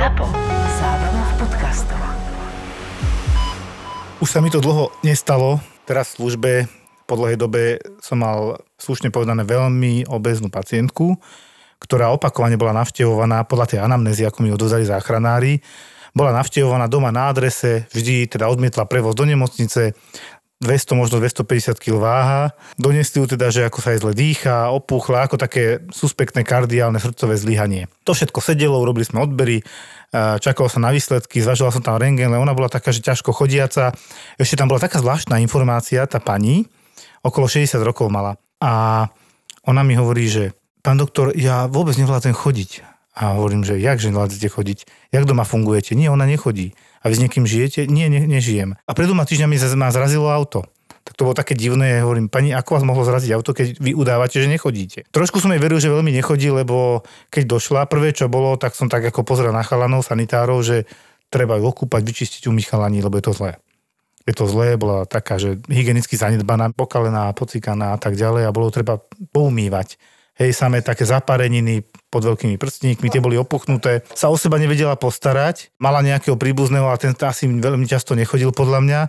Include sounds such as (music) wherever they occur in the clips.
ZAPO. Zábrná v podcastov. Už sa mi to dlho nestalo. Teraz v službe po dlhej dobe som mal slušne povedané veľmi obeznú pacientku, ktorá opakovane bola navštevovaná podľa tej anamnézy, ako mi odozali záchranári. Bola navštevovaná doma na adrese, vždy teda odmietla prevoz do nemocnice, 200, možno 250 kg váha. Doniesli ju teda, že ako sa jej zle dýcha, opúchla, ako také suspektné kardiálne srdcové zlyhanie. To všetko sedelo, urobili sme odbery, čakalo sa na výsledky, zvažoval som tam rengen, ale ona bola taká, že ťažko chodiaca. Ešte tam bola taká zvláštna informácia, tá pani, okolo 60 rokov mala. A ona mi hovorí, že pán doktor, ja vôbec nevládzem chodiť. A hovorím, že jak, že nevládzete chodiť? Jak doma fungujete? Nie, ona nechodí. A vy s niekým žijete? Nie, ne, nežijem. A pred dvoma týždňami ma zrazilo auto. Tak to bolo také divné, ja hovorím, pani, ako vás mohlo zraziť auto, keď vy udávate, že nechodíte. Trošku som jej veril, že veľmi nechodí, lebo keď došla, prvé čo bolo, tak som tak ako pozrel na chalanov, sanitárov, že treba ju okúpať, vyčistiť u Michalani, lebo je to zlé. Je to zlé, bola taká, že hygienicky zanedbaná, pokalená, pocikaná a tak ďalej a bolo treba poumývať hej, samé také zapareniny pod veľkými prstníkmi, tie boli opuchnuté, sa o seba nevedela postarať, mala nejakého príbuzného a ten asi veľmi často nechodil podľa mňa.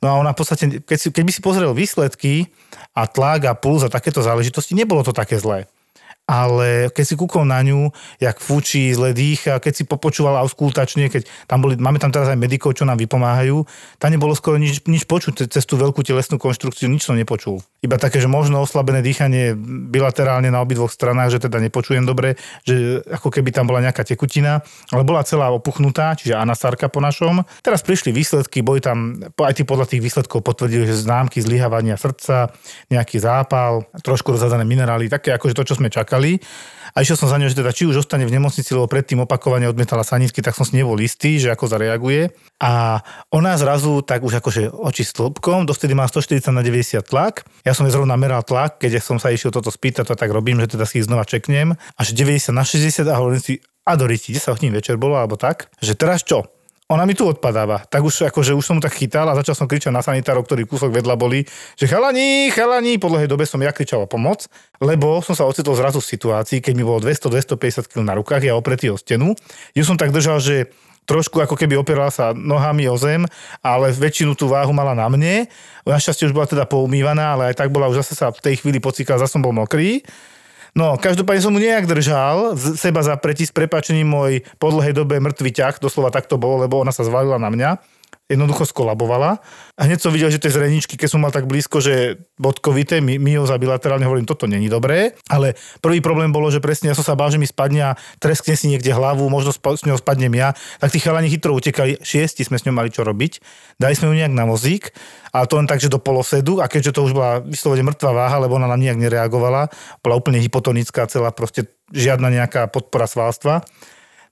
No a ona v podstate, keď si, keby si pozrel výsledky a tlak a puls a takéto záležitosti, nebolo to také zlé ale keď si kúkol na ňu, jak fučí, zle dýcha, keď si popočúval auskultačne, keď tam boli, máme tam teraz aj medikov, čo nám vypomáhajú, tam nebolo skoro nič, nič počuť cez tú veľkú telesnú konštrukciu, nič som nepočul. Iba také, že možno oslabené dýchanie bilaterálne na obidvoch stranách, že teda nepočujem dobre, že ako keby tam bola nejaká tekutina, ale bola celá opuchnutá, čiže anasarka po našom. Teraz prišli výsledky, boli tam, aj tí podľa tých výsledkov potvrdili, že známky zlyhávania srdca, nejaký zápal, trošku rozhadané minerály, také akože to, čo sme čakali čakali. A išiel som za ňou, že teda či už ostane v nemocnici, lebo predtým opakovane odmietala sanitky, tak som si nebol istý, že ako zareaguje. A ona zrazu tak už akože oči stĺpkom, dovtedy má 140 na 90 tlak. Ja som jej zrovna meral tlak, keď som sa išiel toto spýtať, to tak robím, že teda si ich znova čeknem. Až 90 na 60 a hovorím si, a doriti, 10 hodín večer bolo, alebo tak, že teraz čo? Ona mi tu odpadáva. Tak už, akože už som mu tak chytal a začal som kričať na sanitárov, ktorí kúsok vedľa boli, že chalani, chalani, po dlhej dobe som ja kričal o pomoc, lebo som sa ocitol zrazu v situácii, keď mi bolo 200-250 kg na rukách, ja opretý o stenu. Ju som tak držal, že trošku ako keby opierala sa nohami o zem, ale väčšinu tú váhu mala na mne. Našťastie už bola teda poumývaná, ale aj tak bola už zase sa v tej chvíli pocíkala, zase som bol mokrý. No, každopádne som mu nejak držal, z seba zapretí s prepačením môj po dlhej dobe mŕtvy ťah, doslova tak to bolo, lebo ona sa zvalila na mňa jednoducho skolabovala. A hneď som videl, že tie zreničky, keď som mal tak blízko, že bodkovité, myoza bilaterálne, hovorím, toto není dobré. Ale prvý problém bolo, že presne ja som sa bál, že mi spadne a treskne si niekde hlavu, možno s ňou spadnem ja. Tak tí chalani chytro utekali, šiesti sme s ňou mali čo robiť. Dali sme ju nejak na vozík, ale to len tak, že do polosedu a keďže to už bola vyslovene mŕtva váha, lebo ona nám nejak nereagovala, bola úplne hypotonická celá, proste žiadna nejaká podpora svalstva,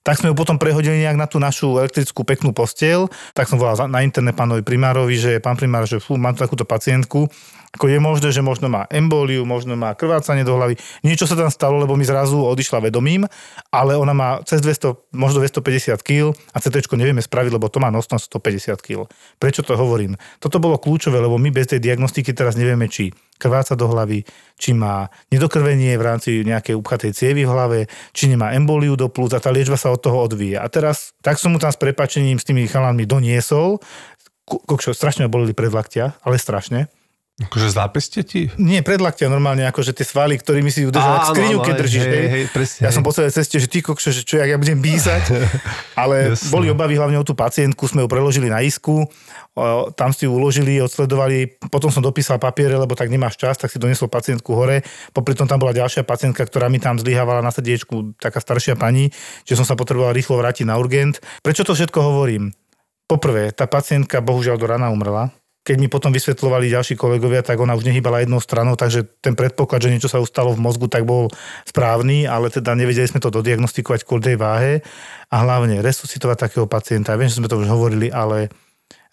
tak sme ju potom prehodili nejak na tú našu elektrickú peknú postiel. Tak som volal na internet pánovi primárovi, že pán primár, že fú, mám takúto pacientku, ako je možné, že možno má emboliu, možno má krvácanie do hlavy. Niečo sa tam stalo, lebo mi zrazu odišla vedomím, ale ona má cez 200, možno 250 kg a CT nevieme spraviť, lebo to má nosnosť 150 kg. Prečo to hovorím? Toto bolo kľúčové, lebo my bez tej diagnostiky teraz nevieme, či krváca do hlavy, či má nedokrvenie v rámci nejakej upchatej cievy v hlave, či nemá emboliu do plúc a tá liečba sa od toho odvíja. A teraz, tak som mu tam s prepačením s tými chalánmi doniesol, kokšo, strašne ma bolili predlaktia, ale strašne. Akože zápeste ti? Nie, predlaktia normálne, akože tie svaly, ktorými si udržal, skriňu, keď držíš. Hej, hej, presne, ja hej. som po celej ceste, že ty kokšo, že čo, jak ja budem bísať. (laughs) Ale Jasne. boli obavy hlavne o tú pacientku, sme ju preložili na isku, tam si ju uložili, odsledovali, potom som dopísal papiere, lebo tak nemáš čas, tak si doniesol pacientku hore. Popri tom tam bola ďalšia pacientka, ktorá mi tam zlyhávala na srdiečku, taká staršia pani, že som sa potreboval rýchlo vrátiť na urgent. Prečo to všetko hovorím? Poprvé, tá pacientka bohužiaľ do rana umrela keď mi potom vysvetľovali ďalší kolegovia, tak ona už nehýbala jednou stranou, takže ten predpoklad, že niečo sa ustalo v mozgu, tak bol správny, ale teda nevedeli sme to dodiagnostikovať kvôli tej váhe a hlavne resuscitovať takého pacienta. Ja viem, že sme to už hovorili, ale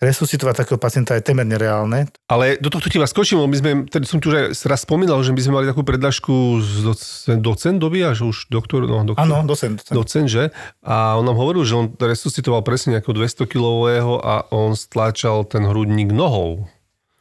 resuscitovať takého pacienta je temer nereálne. Ale do tohto ti vás skočím, my sme, tedy som tu už raz spomínal, že my sme mali takú predľažku z docent, doby, až už doktor, no doktor. Áno, docent, docent. Docent, že? A on nám hovoril, že on resuscitoval presne nejakého 200 kilového a on stláčal ten hrudník nohou.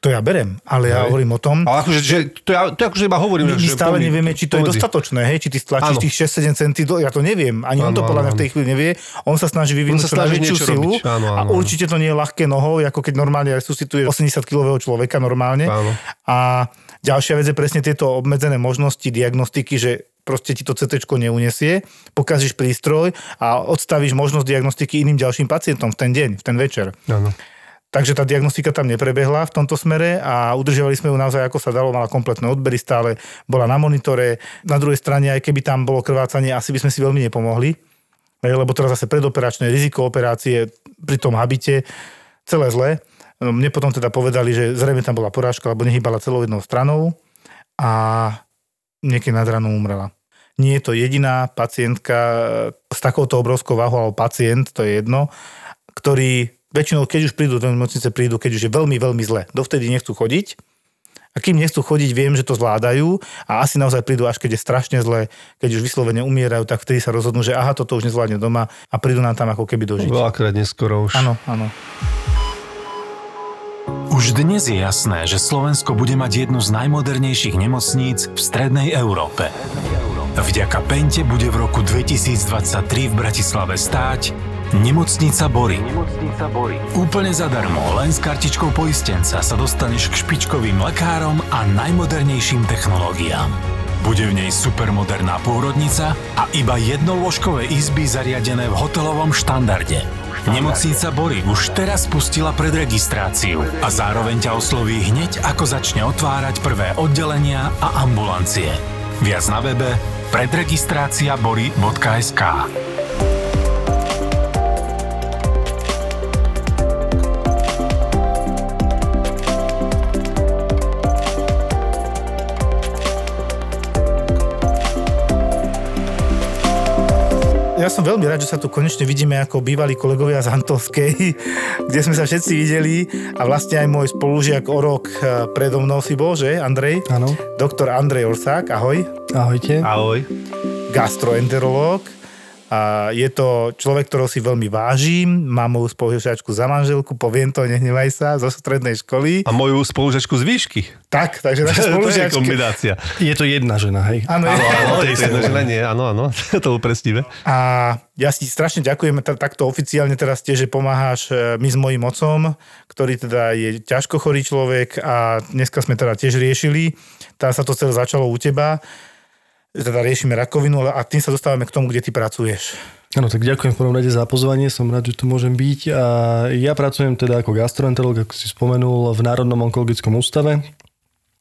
To ja berem, ale ja Hej. hovorím o tom, Ale akože, že, to, ja, to akože iba hovorím. my, my stále pomedzi- nevieme, či to je pomedzi. dostatočné, hej? či ty stlačíš Áno. tých 6-7 centí, do, ja to neviem, ani on Áno, to podľa mňa v tej chvíli nevie, on sa snaží vyvinúť On čo najväčšiu silu. Áno, a áno, áno. určite to nie je ľahké nohou, ako keď normálne resuscituje 80-kilového človeka normálne. Áno. A ďalšia vec je presne tieto obmedzené možnosti diagnostiky, že proste ti to CT neunesie, pokazíš prístroj a odstavíš možnosť diagnostiky iným ďalším pacientom v ten deň, v ten večer. Áno. Takže tá diagnostika tam neprebehla v tomto smere a udržiavali sme ju naozaj ako sa dalo, mala kompletné odbery stále, bola na monitore. Na druhej strane, aj keby tam bolo krvácanie, asi by sme si veľmi nepomohli, lebo teraz zase predoperačné riziko operácie pri tom habite, celé zle. Mne potom teda povedali, že zrejme tam bola porážka, lebo nehybala celou jednou stranou a niekedy nad ranou umrela. Nie je to jediná pacientka s takouto obrovskou váhou, alebo pacient, to je jedno, ktorí väčšinou, keď už prídu do nemocnice, prídu, keď už je veľmi, veľmi zle. Dovtedy nechcú chodiť. A kým nechcú chodiť, viem, že to zvládajú a asi naozaj prídu až keď je strašne zle, keď už vyslovene umierajú, tak vtedy sa rozhodnú, že aha, toto už nezvládne doma a prídu nám tam ako keby dožiť. Veľakrát neskoro už. Áno, áno. Už dnes je jasné, že Slovensko bude mať jednu z najmodernejších nemocníc v strednej Európe. Vďaka Pente bude v roku 2023 v Bratislave stáť Nemocnica Bory. Nemocnica Bory. Úplne zadarmo, len s kartičkou poistenca sa dostaneš k špičkovým lekárom a najmodernejším technológiám. Bude v nej supermoderná pôrodnica a iba jednolôžkové izby zariadené v hotelovom štandarde. Nemocnica Bory už teraz spustila predregistráciu a zároveň ťa osloví hneď, ako začne otvárať prvé oddelenia a ambulancie. Viac na webe predregistráciabory.sk Ja som veľmi rád, že sa tu konečne vidíme ako bývalí kolegovia z Antovskej, (laughs) kde sme sa všetci videli a vlastne aj môj spolužiak o rok eh, predo mnou si bol, že Andrej? Áno. Doktor Andrej Orsák, ahoj. Ahojte. Ahoj. gastroenterológ. A je to človek, ktorého si veľmi vážim. Mám moju spolužiačku za manželku, poviem to, nehnevaj sa, zo strednej školy. A moju spolužačku z výšky. Tak, takže naša (laughs) to je spolužiačka... kombinácia. Je to jedna žena, hej? Áno, Áno, to je jedna žena, nie, áno, áno, (laughs) to upresníme. A ja si strašne ďakujem t- takto oficiálne teraz tiež, že pomáhaš e, mi s mojím otcom, ktorý teda je ťažko chorý človek a dneska sme teda tiež riešili. Tá sa to celé začalo u teba. Teda riešime rakovinu a tým sa dostávame k tomu, kde ty pracuješ. Áno, tak ďakujem v prvom rade za pozvanie, som rád, že tu môžem byť. A ja pracujem teda ako gastroenterolog, ako si spomenul, v Národnom onkologickom ústave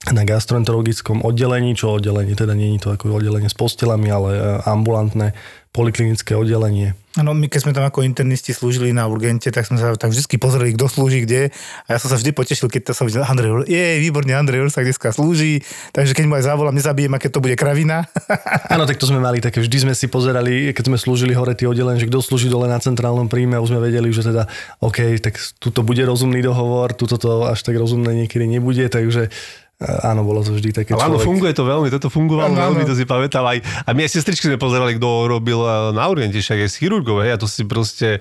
na gastroenterologickom oddelení, čo oddelenie, teda nie je to ako oddelenie s postelami, ale e, ambulantné poliklinické oddelenie. Áno, my keď sme tam ako internisti slúžili na urgente, tak sme sa tak vždy pozreli, kto slúži kde. A ja som sa vždy potešil, keď to som videl, Andrej, je, výborne, Andrej Orsak dneska slúži, takže keď mu aj zavolám, nezabijem, aké to bude kravina. (laughs) Áno, tak to sme mali také, vždy sme si pozerali, keď sme slúžili hore tie oddelenie, že kto slúži dole na centrálnom príjme už sme vedeli, že teda OK, tak tuto bude rozumný dohovor, tuto to až tak rozumné niekedy nebude, takže áno, bolo to vždy také Ale áno, človek- funguje to veľmi, toto fungovalo Áno, áno. veľmi, to si pamätám aj. A my aj sestričky sme pozerali, kto robil eh, na urgente, však aj chirurgov, hej, a to si proste,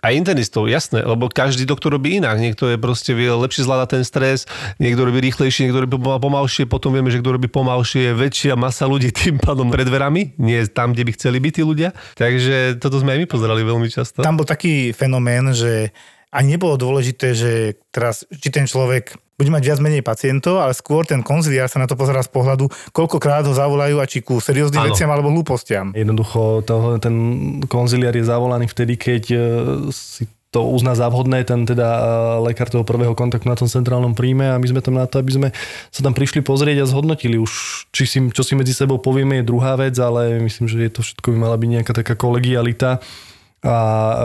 aj internistov, jasné, lebo každý doktor robí inak, niekto je proste vie lepšie zvládať ten stres, niekto robí rýchlejšie, niekto robí pomal- pomalšie, potom vieme, že kto robí pomalšie, je väčšia masa ľudí (laughs) tým pádom pred dverami, nie tam, kde by chceli byť tí ľudia. Takže toto sme aj my pozerali veľmi často. Tam bol taký fenomén, že ani nebolo dôležité, že teraz, či ten človek bude mať viac menej pacientov, ale skôr ten konziliár sa na to pozerá z pohľadu, koľkokrát ho zavolajú a či ku serióznym Áno. veciam alebo hlúpostiam. Jednoducho toho, ten konziliár je zavolaný vtedy, keď e, si to uzná za vhodné, ten teda e, lekár toho prvého kontaktu na tom centrálnom príjme a my sme tam na to, aby sme sa tam prišli pozrieť a zhodnotili už, či si, čo si medzi sebou povieme je druhá vec, ale myslím, že je to všetko by mala byť nejaká taká kolegialita a e,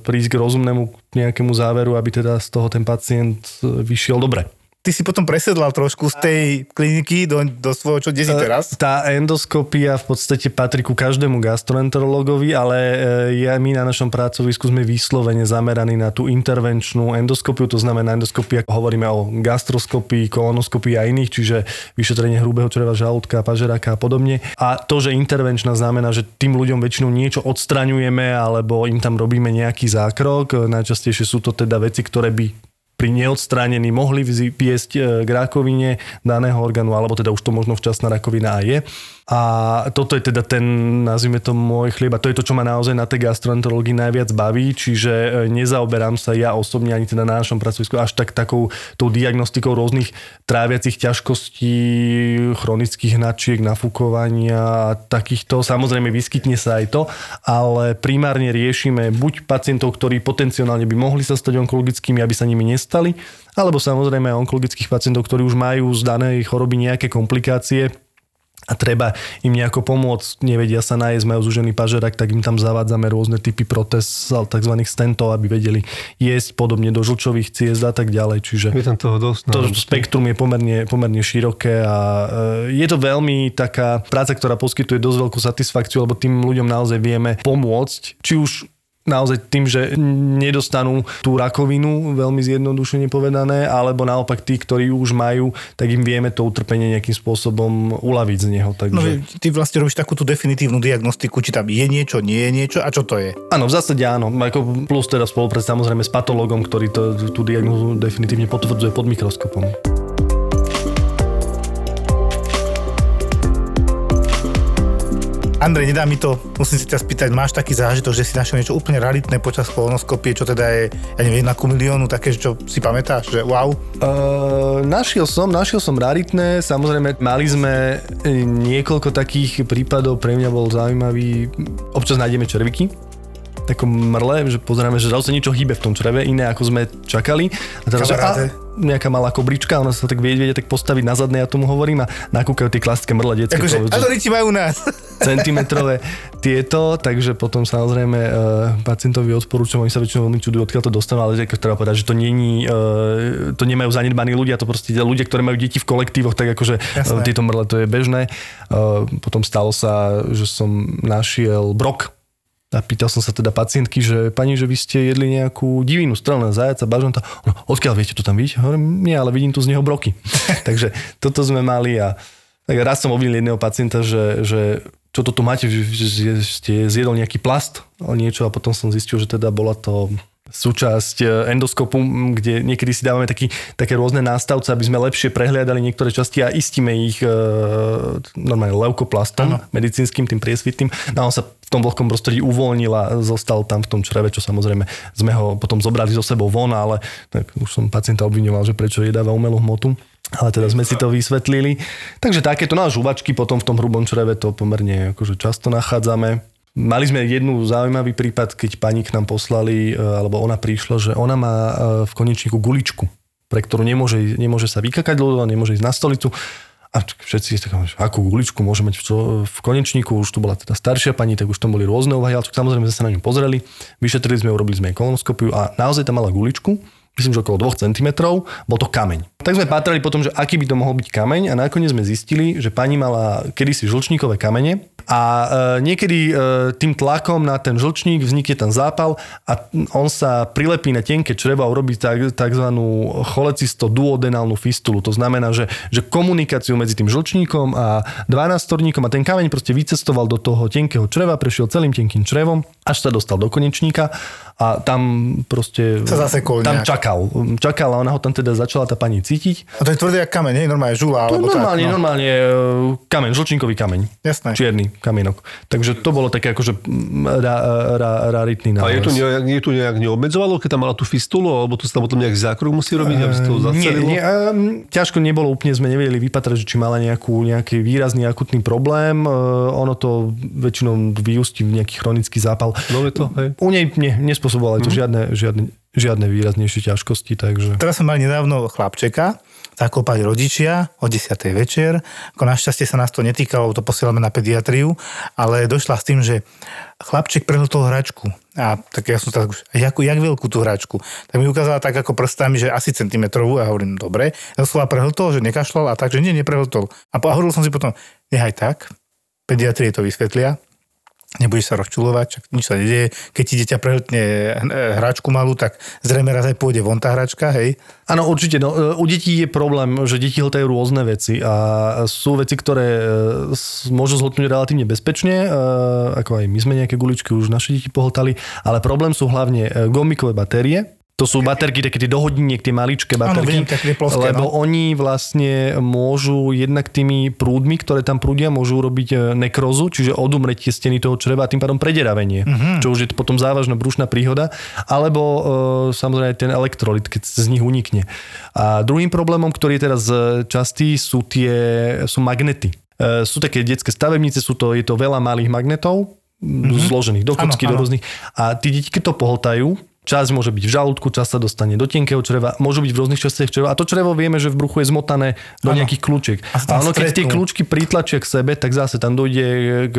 prísť k rozumnému nejakému záveru, aby teda z toho ten pacient e, vyšiel dobre. Ty si potom presedlal trošku z tej kliniky do, do svojho, čo kde si teraz? Tá endoskopia v podstate patrí ku každému gastroenterologovi, ale e, ja, my na našom pracovisku sme vyslovene zameraní na tú intervenčnú endoskopiu, to znamená endoskopia, hovoríme o gastroskopii, kolonoskopii a iných, čiže vyšetrenie hrubého čreva, žalúdka, pažeráka a podobne. A to, že intervenčná znamená, že tým ľuďom väčšinou niečo odstraňujeme alebo im tam robíme nejaký zákrok, najčastejšie sú to teda veci, ktoré by pri neodstránení mohli viesť e, k rakovine daného orgánu, alebo teda už to možno včasná rakovina aj je. A toto je teda ten, nazvime to môj chlieb, to je to, čo ma naozaj na tej gastroenterológii najviac baví, čiže e, nezaoberám sa ja osobne ani teda na našom pracovisku až tak takou tou diagnostikou rôznych tráviacich ťažkostí, chronických hnačiek, nafúkovania a takýchto. Samozrejme vyskytne sa aj to, ale primárne riešime buď pacientov, ktorí potenciálne by mohli sa stať onkologickými, aby sa nimi nestali, alebo samozrejme aj onkologických pacientov, ktorí už majú z danej choroby nejaké komplikácie, a treba im nejako pomôcť, nevedia sa nájsť, majú zúžený pažerak, tak im tam zavádzame rôzne typy protéz, tzv. stentov, aby vedeli jesť podobne do žlčových ciest a tak ďalej. Čiže Je tam toho dosť. to no. spektrum je pomerne, pomerne široké a e, je to veľmi taká práca, ktorá poskytuje dosť veľkú satisfakciu, lebo tým ľuďom naozaj vieme pomôcť, či už naozaj tým, že nedostanú tú rakovinu, veľmi zjednodušene povedané, alebo naopak tí, ktorí už majú, tak im vieme to utrpenie nejakým spôsobom uľaviť z neho. Takže... No, ty vlastne robíš takú tú definitívnu diagnostiku, či tam je niečo, nie je niečo a čo to je. Áno, v zásade áno. Ako plus teda spolupráca samozrejme s patológom, ktorý to, tú diagnózu definitívne potvrdzuje pod mikroskopom. Andrej, nedá mi to, musím sa ťa spýtať, máš taký zážitok, že si našiel niečo úplne raritné počas kolonoskopie, čo teda je, ja neviem, ku miliónu, také, čo si pamätáš, že wow? Uh, našiel som, našiel som raritné, samozrejme mali sme e, niekoľko takých prípadov, pre mňa bol zaujímavý, občas nájdeme červiky, tako mrle, že pozeráme, že zase niečo hýbe v tom čreve, iné ako sme čakali. A teraz, že, Kamaráde. a, nejaká malá kobrička, ona sa tak vie, vie tak postaviť na zadné, ja tomu hovorím a nakúkajú tie klasické mrle detské. Akože, a to majú nás. (laughs) centimetrové tieto, takže potom samozrejme uh, pacientovi odporúčam, oni sa väčšinou veľmi čudujú, odkiaľ to dostanú, ale treba povedať, že to není, uh, to nemajú zanedbaní ľudia, to proste ľudia, ktorí majú deti v kolektívoch, tak akože Jasné. uh, tieto mrle to je bežné. Uh, potom stalo sa, že som našiel brok a pýtal som sa teda pacientky, že pani, že vy ste jedli nejakú divinu, strelné zajaca, bažanta. No, odkiaľ viete to tam vidieť? Hovorím, nie, ale vidím tu z neho broky. (laughs) Takže toto sme mali a tak raz som obvinil jedného pacienta, že, že čo toto máte, že, ste zjedol nejaký plast alebo niečo a potom som zistil, že teda bola to súčasť e, endoskopu, kde niekedy si dávame taký, také rôzne nástavce, aby sme lepšie prehliadali niektoré časti a istíme ich e, normálne leukoplastom, medicínskym, tým priesvitným. No on sa v tom vlhkom prostredí uvoľnil a zostal tam v tom čreve, čo samozrejme sme ho potom zobrali so sebou von, ale tak už som pacienta obviňoval, že prečo jedáva umelú hmotu. Ale teda sme si to vysvetlili. Takže takéto na žuvačky potom v tom hrubom čreve to pomerne akože často nachádzame. Mali sme jednu zaujímavý prípad, keď pani k nám poslali, e, alebo ona prišla, že ona má e, v konečníku guličku, pre ktorú nemôže, nemôže sa vykakať dlho, nemôže ísť na stolicu. A všetci tak, akú guličku môže mať v, konečníku, už tu bola teda staršia pani, tak už tam boli rôzne úvahy, ale samozrejme sme sa na ňu pozreli, vyšetrili sme, urobili sme jej kolonoskopiu a naozaj tam mala guličku, myslím, že okolo 2 cm, bol to kameň. Tak sme pátrali potom, že aký by to mohol byť kameň a nakoniec sme zistili, že pani mala kedysi žlčníkové kamene a e, niekedy e, tým tlakom na ten žlčník vznikne ten zápal a on sa prilepí na tenké črevo a urobí takzvanú cholecisto duodenálnu fistulu. To znamená, že, že komunikáciu medzi tým žlčníkom a 12 a ten kameň proste vycestoval do toho tenkého čreva, prešiel celým tenkým črevom, až sa dostal do konečníka a tam proste... Sa zasekol Tam nejak. čakal. Čakal a ona ho tam teda začala tá pani cítiť. A to je tvrdé jak kameň, nie? Normálne žula. To normálne, tak, no. normálne e, kameň, žlčníkový kameň. Jasné. Čierny kamienok. Takže to bolo také akože mm, ra, ra, raritný A je tu, nejak, je tu nejak neobmedzovalo, keď tam mala tú fistulu, alebo tu sa tam potom nejaký zákrok musí robiť, aby sa to Nie, zacelilo? nie, um, ťažko nebolo úplne, sme nevedeli vypatrať, že či mala nejakú, nejaký výrazný akutný problém. Uh, ono to väčšinou vyústi v nejaký chronický zápal. No je to, hej. U nej nie, nespôsobovalo Mhm. to žiadne, žiadne, žiadne výraznejšie ťažkosti, takže... Teraz sme mali nedávno chlapčeka, zakopali rodičia o 10. večer. Ako našťastie sa nás to netýkalo, to posielame na pediatriu, ale došla s tým, že chlapček prehltol hračku. A tak ja som tak už, jak, jak veľkú tú hračku? Tak mi ukázala tak ako prstami, že asi centimetrovú a hovorím, dobre. Doslova prehltol, že nekašľal a tak, že nie, neprehltol. A hovoril som si potom, nechaj tak, pediatrie to vysvetlia, nebudeš sa rozčulovať, čak nič sa nedieje. Keď ti dieťa prehltne eh, hračku malú, tak zrejme raz aj pôjde von tá hračka, hej. Áno, určite. No, e, u detí je problém, že deti hltajú rôzne veci a sú veci, ktoré e, s- môžu zhltnúť relatívne bezpečne, ako aj my sme nejaké guličky už naše deti pohltali, ale problém sú hlavne gomikové batérie, To sú baterky, také tie dohodiniek, tie maličké baterky. viem, také ploské, lebo no. oni vlastne môžu jednak tými prúdmi, ktoré tam prúdia, môžu robiť e, nekrozu, čiže odumretie steny toho čreva a tým pádom prederavenie, Mhm. čo už je potom závažná brušná príhoda. Alebo e, samozrejme aj ten elektrolit, keď z nich unikne. A druhým problémom, ktorý je teraz e, častý, sú tie sú magnety. E, sú také detské stavebnice, sú to, je to veľa malých magnetov, mm-hmm. zložených do kocky, Áno, do áno. rôznych. A tí deti, keď to pohltajú, Časť môže byť v žalúdku, časť sa dostane do tenkého čreva, môžu byť v rôznych častiach čreva. A to črevo vieme, že v bruchu je zmotané do Áno. nejakých kľúčiek. A ono, keď tie kľúčky pritlačia k sebe, tak zase tam dojde k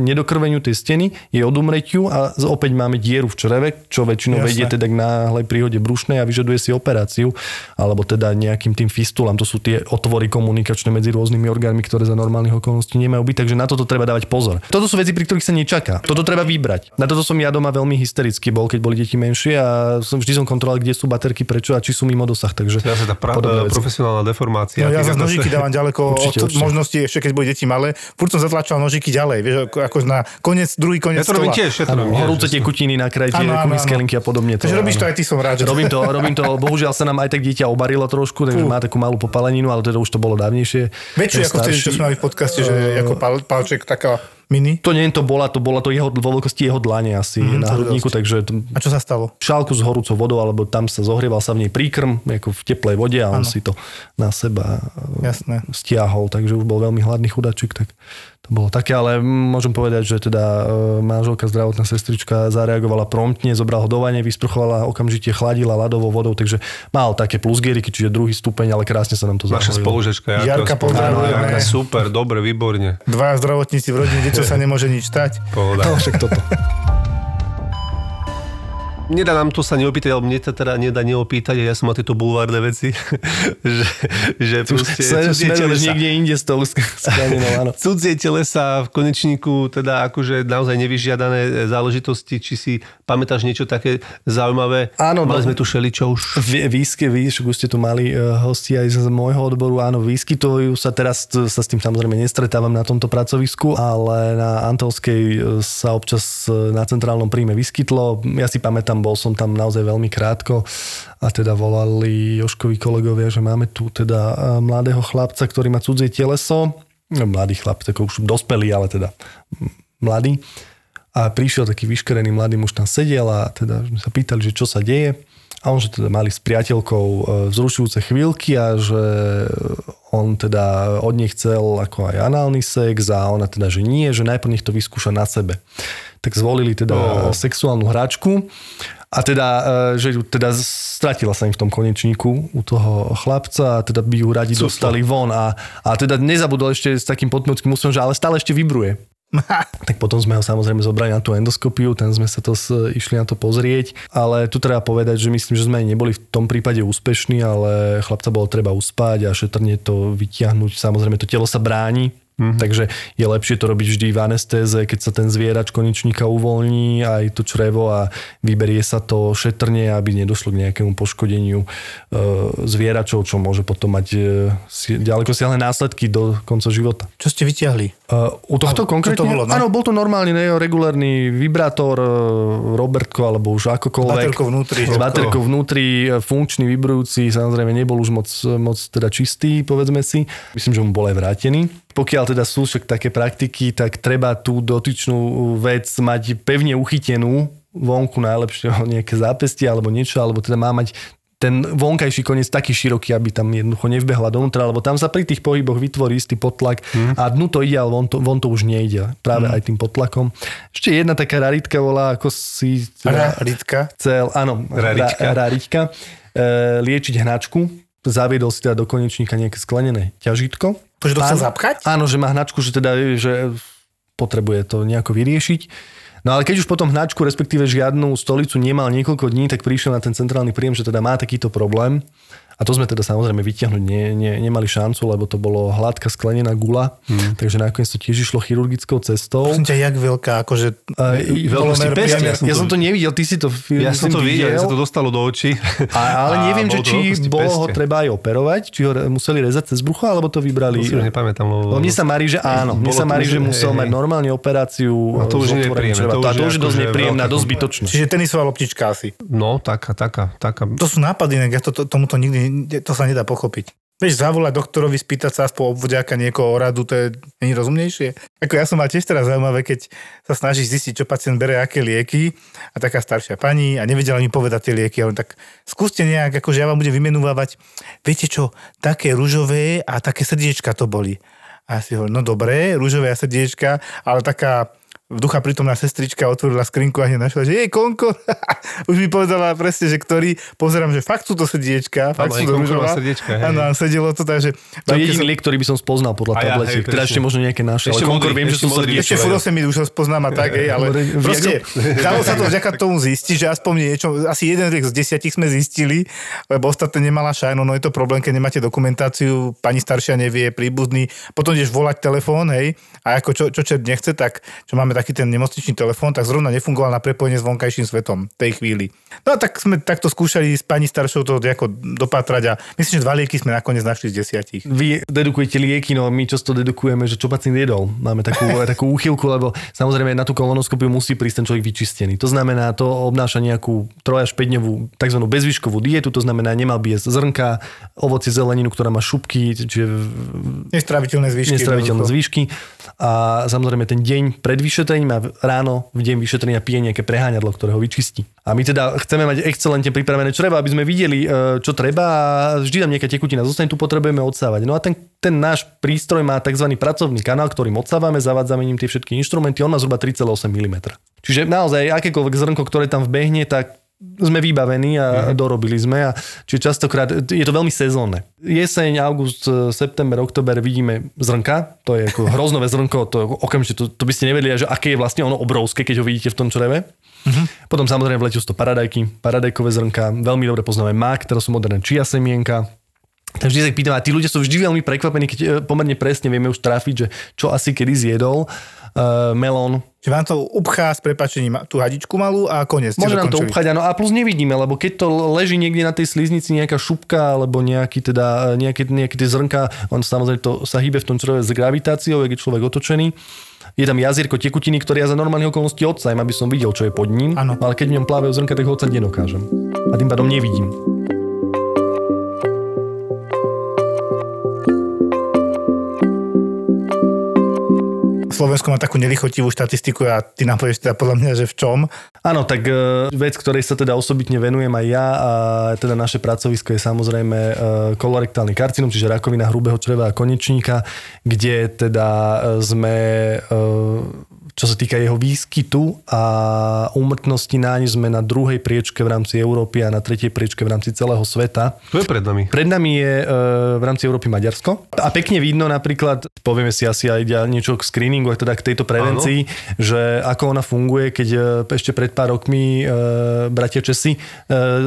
nedokrveniu tej steny, je odumretiu a opäť máme dieru v čreve, čo väčšinou Jasné. vedie teda k náhlej príhode brušnej a vyžaduje si operáciu, alebo teda nejakým tým fistulám. To sú tie otvory komunikačné medzi rôznymi orgánmi, ktoré za normálnych okolností nemajú byť, takže na toto treba dávať pozor. Toto sú veci, pri ktorých sa nečaká. Toto treba vybrať. Na toto som ja doma veľmi hysterický bol, keď boli deti menšie a som vždy som kontroloval, kde sú baterky, prečo a či sú mimo dosah. Takže Zase tá pra, podobné veci. profesionálna deformácia. No ja zase nožiky dávam ďaleko (laughs) Určite, od určite. možnosti, ešte keď boli deti malé. Furt som zatlačal nožiky ďalej, vieš, ako, ako na koniec, druhý Ja koniec to robím tiež, ja to robím horúce tekutiny na kraji, áno. linky a podobne. Takže robíš to aj ty, som rád. Robím to, robím to, bohužiaľ sa nám aj tak dieťa obarilo trošku, takže má takú malú popaleninu, ale teda už to bolo dávnejšie. Väčšiu ako vtedy, čo sme mali v podcaste, že ako pal, palček taká mini. To nie to bola, to bola to jeho, vo veľkosti jeho dlane asi Mhm, na hrudníku, takže A čo sa stalo? šálku s horúcou vodou, alebo tam sa zohrieval sa v nej príkrm, ako v teplej vode a on si to na seba Jasné. stiahol, takže už bol veľmi hladný chudačik, tak to bolo také, ale môžem povedať, že teda e, manželka, zdravotná sestrička zareagovala promptne, zobrala ho do vane, vysprchovala, okamžite chladila ľadovou vodou, takže mal také plusgieriky, čiže druhý stupeň, ale krásne sa nám to Naša zahojilo. spolužečka. Jarka, pozdravujeme. Jarka, super, dobre, výborne. Dvaja zdravotníci v rodine, deťo sa nemôže nič stať. Pohoda. No, však toto. (laughs) Nedá nám to sa neopýtať, alebo mne to teda nedá neopýtať, a ja som mal tieto bulvárne veci, (laughs) že, že proste cudzie telesa, niekde inde stolu skleninou, áno. (laughs) cudzie telesa v konečníku, teda akože naozaj nevyžiadané záležitosti, či si pamätáš niečo také zaujímavé? Áno, Mali no. sme tu šeličo už. Výsky, však už ste tu mali uh, hosti aj z môjho odboru, áno, výskytujú sa teraz, t- sa s tým samozrejme nestretávam na tomto pracovisku, ale na Antolskej e, sa občas e, na centrálnom príjme vyskytlo. Ja si pamätám, bol som tam naozaj veľmi krátko a teda volali Joškovi kolegovia, že máme tu teda e, mladého chlapca, ktorý má cudzie teleso, no, mladý chlap, tak už dospelý, ale teda mladý. A prišiel taký vyškerený mladý muž tam sedel a teda sme sa pýtali, že čo sa deje. A on, že teda mali s priateľkou e, vzrušujúce chvíľky a že on teda od nej chcel ako aj análny sex a ona teda, že nie, že najprv nech to vyskúša na sebe. Tak zvolili teda Oh. sexuálnu hračku a teda, e, že teda stratila sa im v tom konečníku u toho chlapca a teda by ju radi Custo. dostali von a, a teda nezabudol ešte s takým podmiockým úsmevom, že ale stále ešte vybruje. (laughs) Tak potom sme ho samozrejme zobrali na tú endoskopiu, tam sme sa to s, išli na to pozrieť, ale tu treba povedať, že myslím, že sme neboli v tom prípade úspešní, ale chlapca bolo treba uspať a šetrne to vytiahnuť. Samozrejme to telo sa bráni, Mm-hmm. Takže je lepšie to robiť vždy v anestéze, keď sa ten zvierač konečníka uvoľní, aj to črevo a vyberie sa to šetrne, aby nedošlo k nejakému poškodeniu e, zvieračov, čo môže potom mať e, ďaleko siahle následky do konca života. Čo ste vyťahli? Uh, u tohto konkrétne? to bolo, no? Áno, bol to normálny, regulárny vibrátor, uh, Robertko, alebo už akokoľvek. Baterkou vnútri. S baterkou vnútri, uh, funkčný, vibrujúci, samozrejme nebol už moc, moc teda čistý, povedzme si. Myslím, že mu bol aj vrátený. Pokiaľ teda sú však také praktiky, tak treba tú dotyčnú vec mať pevne uchytenú, vonku najlepšie nejaké zápestie alebo niečo, alebo teda má mať ten vonkajší koniec taký široký, aby tam jednoducho nevbehla donútra, lebo tam sa pri tých pohyboch vytvorí istý potlak Mhm. a dnu to ide, ale von to, von to už nejde. Práve aj tým potlakom. Ešte jedna taká raritka volá, ako si teda Ritka. chcel, áno, Rarička. Ra, rarička e, liečiť hnačku. Zaviedol si teda do konečníka nejaké sklenené ťažitko. To, že to chcel Áno. zapchať? Áno, že má hnačku, že teda že potrebuje to nejako vyriešiť. No ale keď už potom hnačku, respektíve žiadnu stolicu nemal niekoľko dní, tak prišiel na ten centrálny príjem, že teda má takýto problém A to sme teda samozrejme vytiahnuť ne, ne, nemali šancu, lebo to bolo hladká sklenená gula, hmm. takže nakoniec to tiež išlo chirurgickou cestou. Prosím ťa, jak veľká, akože... A, veľkosti peste, ja, som ja to- som to nevidel, ty si to Ja som to videl, ja sa to dostalo do očí. A, ale A neviem, že či bolo ho treba aj operovať, či ho museli rezať cez brucho, alebo to vybrali. To si už nepamätám, lebo... Mne sa marí, že áno. Mne sa marí, že musel mať normálne operáciu. No to už je nepríjemné, to a už je dosť a veľká dosť zbytočné. Čiže tenisová loptička asi. No, taká, taká, taká. To sú nápady, ja to, to, tomuto nikdy, to sa nedá pochopiť. Vieš, zavolať doktorovi, spýtať sa aspoň obvodiaka niekoho o radu, to je není rozumnejšie. Ako ja som mal tiež teraz zaujímavé, keď sa snažíš zistiť, čo pacient bere, aké lieky a taká staršia pani a nevedela mi povedať tie lieky. Ale tak skúste nejak, akože ja vám budem vymenúvať, viete čo, také rúžové a také srdiečka to boli. A ja si hovorím, no dobré, rúžové a srdiečka, ale taká v ducha prítomná sestrička otvorila skrinku a hneď našla, že jej konko. (laughs) Už mi povedala presne, že ktorý, pozerám, že fakt sú to srdiečka, fakt sú to rúžová. srdiečka. Áno, sedelo to tak, že... To je jediný som- liek, ktorý by som spoznal podľa ja, tabletiek. Teda presne. ešte možno nejaké naše. Ešte Konkor viem, že sú modrý. srdiečka. Ešte furosemid už ho spoznám a tak, hej, ale proste dalo sa to vďaka tomu zistiť, že aspoň niečo, asi jeden liek z desiatich sme zistili, lebo ostatné nemala šajnu, no je to problém, keď nemáte dokumentáciu, pani staršia nevie, príbuzný, potom ideš volať telefón, hej, a ako čo, čo čert nechce, tak čo máme taký ten nemocničný telefón, tak zrovna nefungoval na prepojenie s vonkajším svetom v tej chvíli. No a tak sme takto skúšali s pani staršou to ako dopatrať a myslím, že dva lieky sme nakoniec našli z desiatich. Vy dedukujete lieky, no my často dedukujeme, že čo pacient jedol. Máme takú, (laughs) takú úchylku, lebo samozrejme na tú kolonoskopiu musí prísť ten človek vyčistený. To znamená, to obnáša nejakú 3 až 5 dňovú tzv. bezvýškovú dietu, to znamená, nemal by jesť zrnka, ovoci, zeleninu, ktorá má šupky, čiže Nestraviteľné zvyšky. nestraviteľné zvýšky. A samozrejme ten deň pred vyšetrením a ráno v deň vyšetrenia pije nejaké preháňadlo, ktoré ho vyčistí. A my teda chceme mať excelentne pripravené čreva, aby sme videli, e, čo treba a vždy tam nejaká tekutina zostane, tu potrebujeme odsávať. No a ten, ten náš prístroj má tzv. pracovný kanál, ktorým odsávame, zavádzame ním tie všetky inštrumenty, on má zhruba 3,8 mm. Čiže naozaj akékoľvek zrnko, ktoré tam vbehne, tak sme vybavení a Mhm. dorobili sme. A čiže častokrát je to veľmi sezónne. Jeseň, august, september, október vidíme zrnka, to je ako (laughs) hroznové zrnko, to okamžite, to, to by ste nevedeli, že aké je vlastne ono obrovské, keď ho vidíte v tom čreve. Mhm. Potom samozrejme v lete sú to paradajky, paradajkové zrnka, veľmi dobre poznáme mak, teraz sú moderné čia semienka, tak vždy sa ich pýtam, a tí ľudia sú vždy veľmi prekvapení, keď e, pomerne presne vieme už trafiť, že čo asi kedy zjedol. Uh, melón, Že vám to upchá s prepačením tú hadičku malú a koniec. Môže nám to upchať, áno. A plus nevidíme, lebo keď to leží niekde na tej sliznici nejaká šupka alebo nejaký, teda, nejaké, nejaké tie zrnka, on samozrejme to sa hýbe v tom čreve s gravitáciou, jak je človek otočený. Je tam jazierko tekutiny, ktoré ja za normálnych okolností odsajem, aby som videl, čo je pod ním. Áno. Ale keď v ňom plávajú zrnka, tak ho odsať nedokážem. A tým pádom nevidím. Slovensko má takú nelichotivú štatistiku a ty nám povieš teda podľa mňa, že v čom. Áno, tak e, vec, ktorej sa teda osobitne venujem aj ja a teda naše pracovisko je samozrejme e, kolorektálny karcinom, čiže rakovina hrubého čreva a konečníka, kde teda e, sme, čo sa týka jeho výskytu a úmrtnosti naň sme na druhej priečke v rámci Európy a na tretej priečke v rámci celého sveta. To je pred nami. Pred nami je e, v rámci Európy Maďarsko. A pekne vidno napríklad, povieme si asi aj niečo k screeningu, teda k tejto prevencii, Áno. že ako ona funguje, keď e, ešte pred pár rokmi e, bratia Česi e,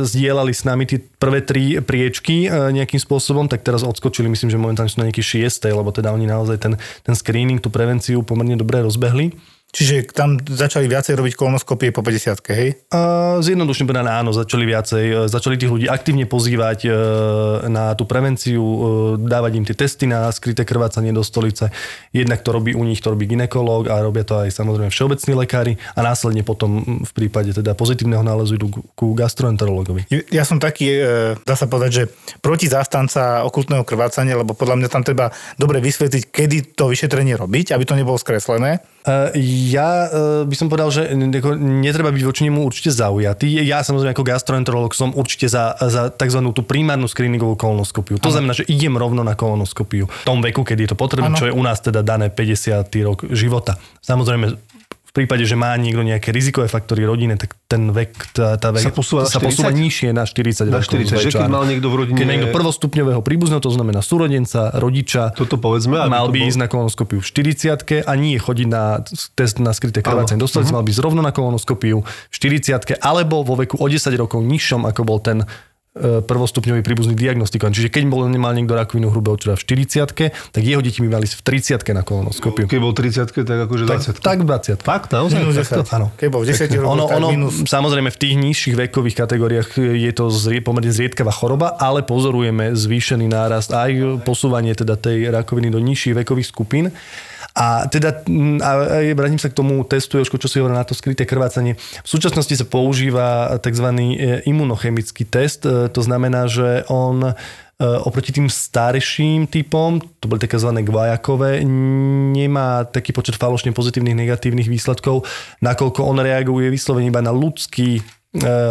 zdieľali s nami tie prvé tri priečky e, nejakým spôsobom, tak teraz odskočili, myslím, že momentálne sú na nejaký šiestej, lebo teda oni naozaj ten, ten screening, tú prevenciu pomerne dobre rozbehli. Čiže tam začali viacej robiť kolonoskopie po 50 hej? Zjednodušne povedané áno, začali viacej, e, začali tých ľudí aktívne pozývať e, na tú prevenciu, e, dávať im tie testy na skryté krvácanie do stolice. Jednak to robí u nich, to robí ginekológ a robia to aj samozrejme všeobecní lekári a následne potom v prípade teda pozitívneho nálezu idú ku- gastroenterologovi. Ja som taký, dá sa povedať, že proti zástanca okultného krvácania, lebo podľa mňa tam treba dobre vysvetliť, kedy to vyšetrenie robiť, aby to nebolo skreslené. E, Ja e, by som povedal, že netreba byť voči nemu určite zaujatý. Ja samozrejme ako gastroenterolog som určite za, za tzv. tú primárnu screeningovú kolonoskopiu. To znamená, že idem rovno na kolonoskopiu. V tom veku, keď je to potrebné, čo je u nás teda dané 50. rok života. Samozrejme, prípade, že má niekto nejaké rizikové faktory rodine, tak ten vek, tá, tá vek Sa posúva sa posúva 40? nižšie na 40 Na rokov. 40, že keď mal niekto v rodine- Keď niekto prvostupňového príbuzného, to znamená súrodenca, rodiča, Toto povedzme, mal to by bol- ísť na kolonoskopiu v 40 a nie chodiť na test na skryté krvácanie Áno. do stolice, mal by ísť rovno na kolonoskopiu v 40 alebo vo veku o 10 rokov nižšom, ako bol ten prvostupňový príbuzný diagnostikovaný. Čiže keď bol nemal niekto rakovinu hrubého čreva v 40 tak jeho deti by mali v 30 na kolonoskopiu. Keď bol 30 tak akože 20 Tak 20 Fakt, naozaj? Minus Takto? 10. Áno. Keď bol v 10 rokoch, Ono, ono minus... samozrejme v tých nižších vekových kategóriách je to zrie, pomerne zriedkavá choroba, ale pozorujeme zvýšený nárast aj posúvanie teda tej rakoviny do nižších vekových skupín. A teda, mm, a a vrátim sa k tomu testu, Jožko, čo si hovoril na to skryté krvácanie. V súčasnosti sa používa tzv. imunochemický test, E, to znamená, že on e, oproti tým starším typom, to boli tzv. gvajakové, nemá taký počet falošne pozitívnych negatívnych výsledkov, nakoľko on reaguje vyslovene iba na ľudský e,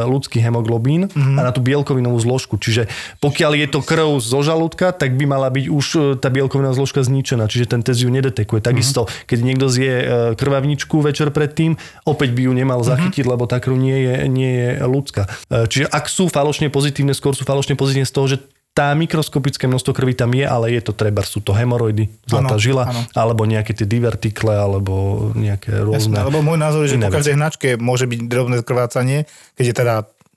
ľudský hemoglobín mm-hmm. a na tú bielkovinovú zložku. Čiže pokiaľ je to krv zo žalúdka, tak by mala byť už e, tá bielkovinová zložka zničená, čiže ten test ju nedetekuje. Takisto, mm-hmm. keď niekto zje e, krvavničku večer predtým, opäť by ju nemal zachytiť, mm-hmm. lebo tá krv nie je, nie je ľudská. E, Čiže ak sú falošne pozitívne, skôr sú falošne pozitívne z toho, že tá mikroskopické množstvo krvi tam je, ale je to treba, sú to hemoroidy, zlatá Áno, žila, áno. alebo nejaké tie divertikle, alebo nejaké rôzne... Jasné, lebo môj názor je, že po každej hnačke môže byť drobné krvácanie, keď je teda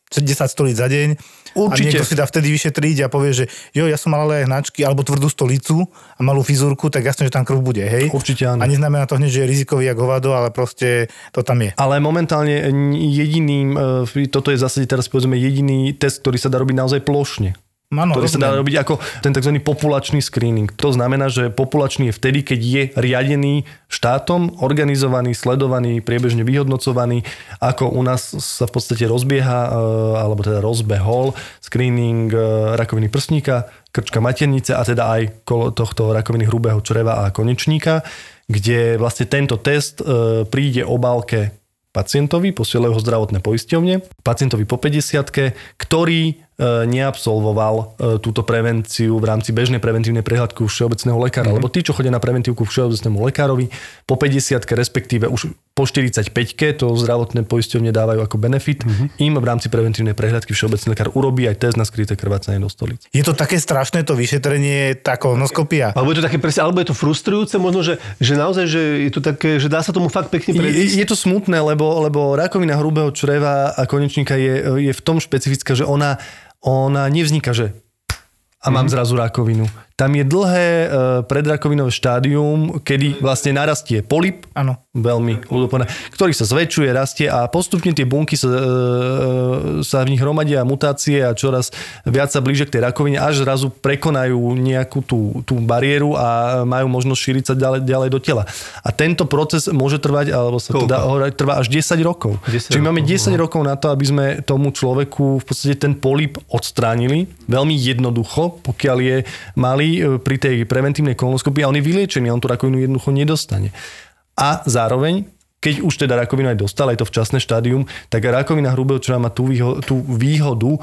10 stolíc za deň. Určite. A niekto si dá vtedy vyšetriť a povie, že jo, ja som mal ale aj hnačky, alebo tvrdú stolicu a malú fizúrku, tak jasne, že tam krv bude, hej? Určite áno. A neznamená to hneď, že je rizikový jak hovado, ale proste to tam je. Ale momentálne jediným, e, toto je zase teraz povedzme jediný test, ktorý sa dá robiť naozaj plošne. Áno, ktorý sa dá rozumiem. robiť ako ten tzv. populačný screening. To znamená, že populačný je vtedy, keď je riadený štátom, organizovaný, sledovaný, priebežne vyhodnocovaný, ako u nás sa v podstate rozbieha, e, alebo teda rozbehol screening e, rakoviny prsníka, krčka maternice a teda aj tohto rakoviny hrubého čreva a konečníka, kde vlastne tento test e, príde obálke pacientovi, posielajú ho zdravotné poisťovne, pacientovi po 50 ktorý neabsolvoval e, túto prevenciu v rámci bežnej preventívnej prehľadky u všeobecného lekára. Mm-hmm. Lebo tí, čo chodia na preventívku k všeobecnému lekárovi, po 50 respektíve už po 45 to zdravotné poisťovne dávajú ako benefit, mm-hmm. im v rámci preventívnej prehľadky všeobecný lekár urobí aj test na skryté krvácanie do stolic. Je to také strašné to vyšetrenie, tá kolonoskopia. Alebo je to také presne, alebo je to frustrujúce, možno, že, že naozaj, že je to také, že dá sa tomu fakt pekne Je, predísť. je to smutné, lebo, lebo rakovina hrubého čreva a konečníka je, je v tom špecifická, že ona, ona nevzniká, že a mám zrazu rakovinu. Tam je dlhé e, predrakovinové štádium, kedy vlastne narastie polip, Áno. veľmi ľudopovedné, ktorý sa zväčšuje, rastie a postupne tie bunky sa, e, sa v nich hromadia mutácie a čoraz viac sa blíže k tej rakovine, až zrazu prekonajú nejakú tú, tú bariéru a majú možnosť šíriť sa ďalej, ďalej do tela. A tento proces môže trvať, alebo sa Koľko? teda trvá až 10 rokov. 10 Čiže máme rokov, 10 rokov na to, aby sme tomu človeku v podstate ten polip odstránili. Veľmi jednoducho, pokiaľ je malý e, pri tej preventívnej kolonoskopii a on je vyliečený, on tú rakovinu jednoducho nedostane. A zároveň, keď už teda rakovinu aj dostal, aj to včasné štádium, tak rakovina hrubého čreva má tú, výho- tú výhodu,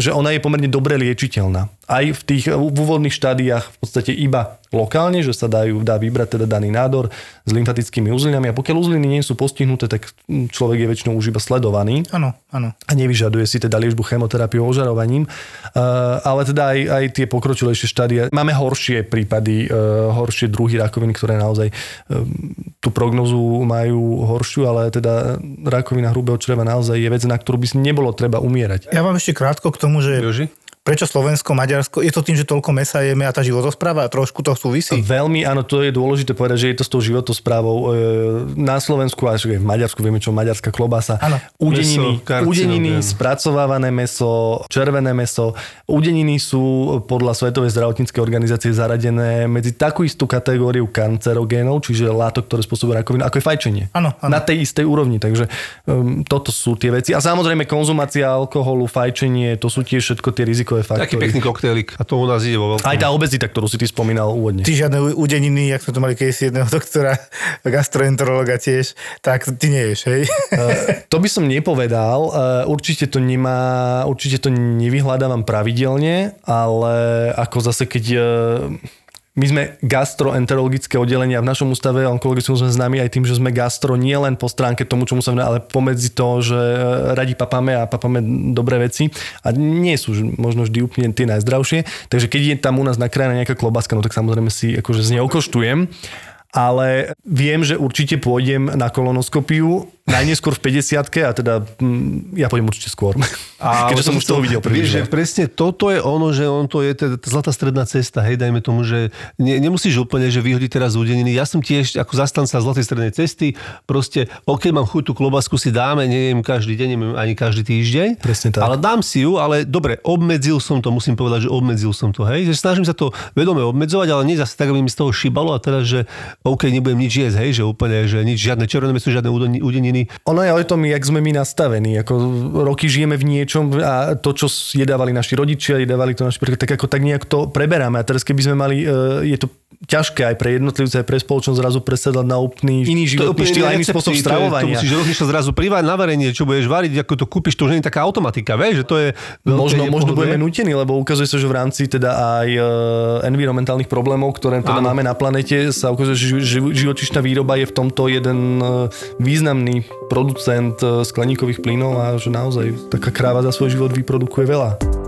že ona je pomerne dobre liečiteľná. Aj v tých v úvodných štádiách v podstate iba lokálne, že sa dajú, dá vybrať teda daný nádor s lymfatickými uzlinami a pokiaľ uzliny nie sú postihnuté, tak človek je väčšinou už iba sledovaný Áno, áno. a nevyžaduje si teda liečbu chemoterapiou ožarovaním, uh, ale teda aj, aj tie pokročilejšie štádia. Máme horšie prípady, horšie druhy rakoviny, ktoré naozaj um, tú prognozu majú horšiu, ale teda rakovina hrubého čreva naozaj je vec, na ktorú by si nebolo treba umierať. Ja vám ešte krátko k tomu, že Joži? Prečo Slovensko, Maďarsko, je to tým, že toľko mesa jeme a tá životospráva a trošku to súvisí? Veľmi, áno, to je dôležité povedať, že je to s tou životosprávou. E, Na Slovensku, až aj v Maďarsku, vieme čo, maďarská klobása, Áno. udeniny, Meso, udeniny, spracovávané meso, červené meso. Udeniny sú podľa Svetovej zdravotníckej organizácie zaradené medzi takú istú kategóriu kancerogénov, čiže látok, ktoré spôsobujú rakovinu, ako je fajčenie. Áno, áno. Na tej istej úrovni, takže um, toto sú tie veci. A samozrejme konzumácia alkoholu, fajčenie, to sú tiež všetko tie rizikové Taký faktory. pekný koktejlik. A to u nás ide vo veľkom. Aj tá obezita, ktorú si ty spomínal úvodne. Ty žiadne udeniny, jak sme tu mali kedysi jedného (laughs) doktora, gastroenterologa tiež, tak ty neješ, hej? Eh, to by som nepovedal. Eh, Určite to nemá, určite to nevyhľadávam pravidelne, ale ako zase keď eh, my sme gastroenterologické oddelenie a v našom ústave onkologickom sme známi aj tým, že sme gastro nie len po stránke tomu, čomu sa venuje, ale pomedzi to, že eh, radi papame a papame dobré veci. A nie sú možno vždy úplne tie najzdravšie. Takže keď je tam u nás nakrájana nejaká klobáska, no tak samozrejme si akože z nej okoštujem. Ale viem, že určite pôjdem na kolonoskopiu najneskôr v 50 a teda mm, ja pôjdem určite skôr. A (laughs) Keďže som už toho videl prvý. Vieš, že presne toto je ono, že on to je teda tá zlatá stredná cesta, hej, dajme tomu, že ne, nemusíš úplne, že vyhodiť teraz udeniny. Ja som tiež ako zastanca zlatej strednej cesty, proste, OK, mám chuť tú klobasku si dáme, nejem každý deň, neviem ani každý týždeň. Presne tak. Ale dám si ju, ale dobre, obmedzil som to, musím povedať, že obmedzil som to, hej, že snažím sa to vedome obmedzovať, ale nie zase tak, aby mi z toho šibalo a teraz, že OK, nebudem nič jesť, hej, že úplne, že nič, žiadne červené meso, žiadne udeni- udeniny. Ono je o tom, jak sme my nastavení. Ako roky žijeme v niečom a to, čo jedávali naši rodičia, jedávali to naši tak ako tak nejak to preberáme. A teraz keby sme mali, e, je to ťažké aj pre jednotlivca, aj pre spoločnosť zrazu presedať na úplný iný životný štýl iný spôsob To, je- to stravovania. musíš rozmýšľať zrazu privať na varenie, čo budeš variť, ako to kúpiš, to už nie je taká automatika, vieš, že to je... Možno, možno budeme nutení, lebo ukazuje sa, že v rámci teda aj e, environmentálnych problémov, ktoré teda Áno. máme na planete, sa ukazuje, že ži- živočíšna výroba je v tomto jeden e, významný producent e, skleníkových plynov a že naozaj taká kráva za svoj život vyprodukuje veľa.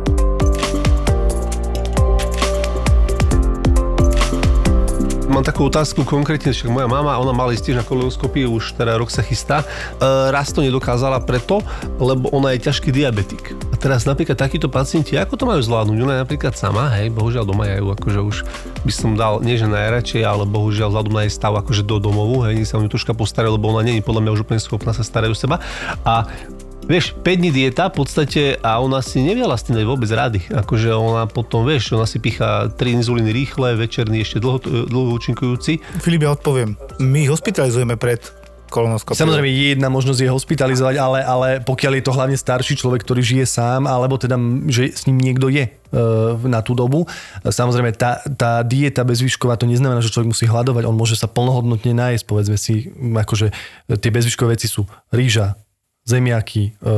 Mám takú otázku konkrétne, však moja mama, ona mala ísť na kolonoskopiu, už teda rok sa chystá. E, raz to nedokázala preto, lebo ona je ťažký diabetik. A teraz napríklad takíto pacienti, ako to majú zvládnuť? Ona je napríklad sama, hej, bohužiaľ doma ja ju akože už by som dal, nie že najradšej, ale bohužiaľ vzhľadom na jej stav akože do domovu, hej, sa o ňu troška postarať, lebo ona nie je podľa mňa už úplne schopná sa starať o seba. A Vieš, 5 dní dieta v podstate a ona si neviela s tým dať vôbec rady. Akože ona potom, vieš, ona si pichá 3 inzulíny rýchle, večerný ešte dlho, dlho účinkujúci. Filip, ja odpoviem. My ich hospitalizujeme pred kolonoskopiou. Samozrejme, je jedna možnosť je hospitalizovať, ale, ale pokiaľ je to hlavne starší človek, ktorý žije sám, alebo teda, že s ním niekto je e, na tú dobu. Samozrejme, tá, tá dieta bezvýšková, to neznamená, že človek musí hľadovať, on môže sa plnohodnotne nájsť, povedzme si, akože tie bezvýškové veci sú rýža, zemiaky, e,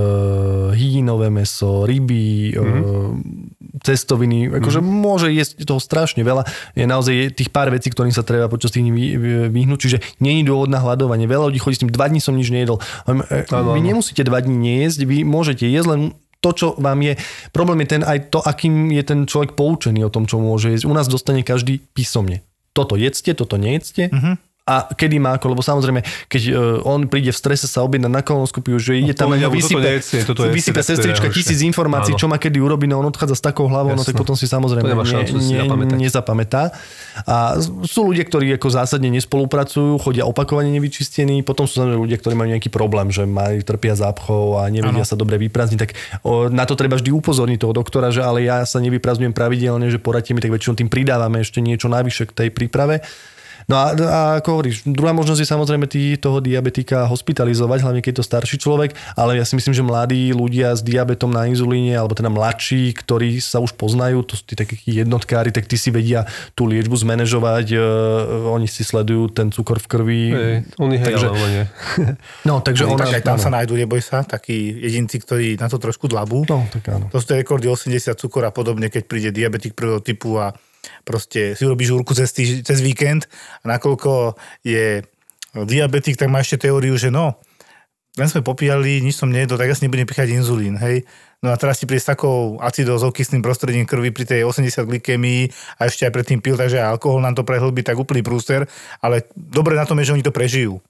hydinové meso, ryby, Mhm. e, cestoviny, akože môže jesť toho strašne veľa. Je naozaj tých pár vecí, ktorým sa treba počas tých dní vy- vy- vyhnúť, čiže není dôvod na hľadovanie. Veľa ľudí chodí s tým, dva dní som nič nejedol. Hovorím, e, Vy nemusíte dva dní nejesť, vy môžete jesť len to, čo vám je. Problém je ten aj to, akým je ten človek poučený o tom, čo môže jesť. U nás dostane každý písomne. Toto jedzte, toto nejedzte. Uh-huh. A kedy má ako, lebo samozrejme, keď uh, on príde v strese sa objednať na kolonoskopiu, že ide tam toto vysype, toto vysype je sestrička tisíc informácií, Áno. čo má kedy urobiť, no on odchádza s takou hlavou, no tak potom si samozrejme ne, šancu si ne, zapamätať. nezapamätá. A sú ľudia, ktorí ako zásadne nespolupracujú, chodia opakovane nevyčistení, potom sú samozrejme ľudia, ktorí majú nejaký problém, že majú trpia zápchou a nevedia sa dobre vyprázdniť, tak o, na to treba vždy upozorniť toho doktora, že ale ja sa nevyprázdňujem pravidelne, že poradte mi, tak väčšinou tým pridávame ešte niečo navyše k tej príprave. No a, a ako hovoríš, druhá možnosť je samozrejme tý, toho diabetika hospitalizovať, hlavne keď je to starší človek, ale ja si myslím, že mladí ľudia s diabetom na inzulíne, alebo teda mladší, ktorí sa už poznajú, to sú tí takí jednotkári, tak tí si vedia tú liečbu zmanéžovať, e, oni si sledujú ten cukor v krvi. Hej, oni hej, Takže- ale nie. (laughs) No, takže ona... tak aj tam áno. sa nájdú, neboj sa, takí jedinci, ktorí na to trošku dlabú. No, tak áno. To sú tie rekordy 80 cukor a podobne, keď príde diabetik prvého typu a proste si urobí žúrku cez, týž- cez víkend a nakoľko je diabetik, tak má ešte teóriu, že no, len sme popíjali, nič som nejedol, tak asi nebudem píchať inzulín, hej. No a teraz ti príde s takou acidózou, kyslým prostredím krvi pri tej 80 glykemii a ešte aj predtým pil, takže alkohol nám to prehlbí, tak úplný prúster, ale dobre na tom je, že oni to prežijú.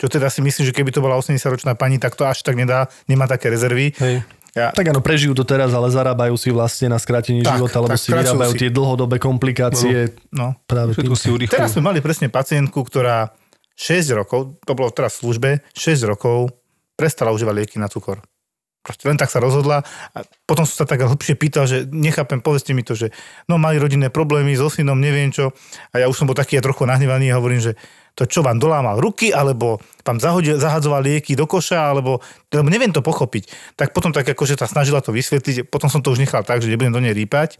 Čo teda si myslím, že keby to bola 80-ročná pani, tak to až tak nedá, nemá také rezervy. Hej. Ja, Tak áno, prežijú to teraz, ale zarábajú si vlastne na skrátení Tak, života, lebo tak si vyrábajú si. tie dlhodobé komplikácie no. práve tým. Všetko si. Teraz sme mali presne pacientku, ktorá 6 rokov, to bolo teraz v službe, 6 rokov prestala užívať lieky na cukor. Proste len tak sa rozhodla a potom som sa tak hlbšie pýtal, že nechápem, povedzte mi to, že no mali rodinné problémy so synom, neviem čo. A ja už som bol taký ja trochu nahnevaný a hovorím, že to čo vám dolámal ruky, alebo vám zahodil, zahadzoval lieky do koša, alebo, lebo neviem to pochopiť. Tak potom tak akože sa snažila to vysvetliť, potom som to už nechal tak, že nebudem do nej rýpať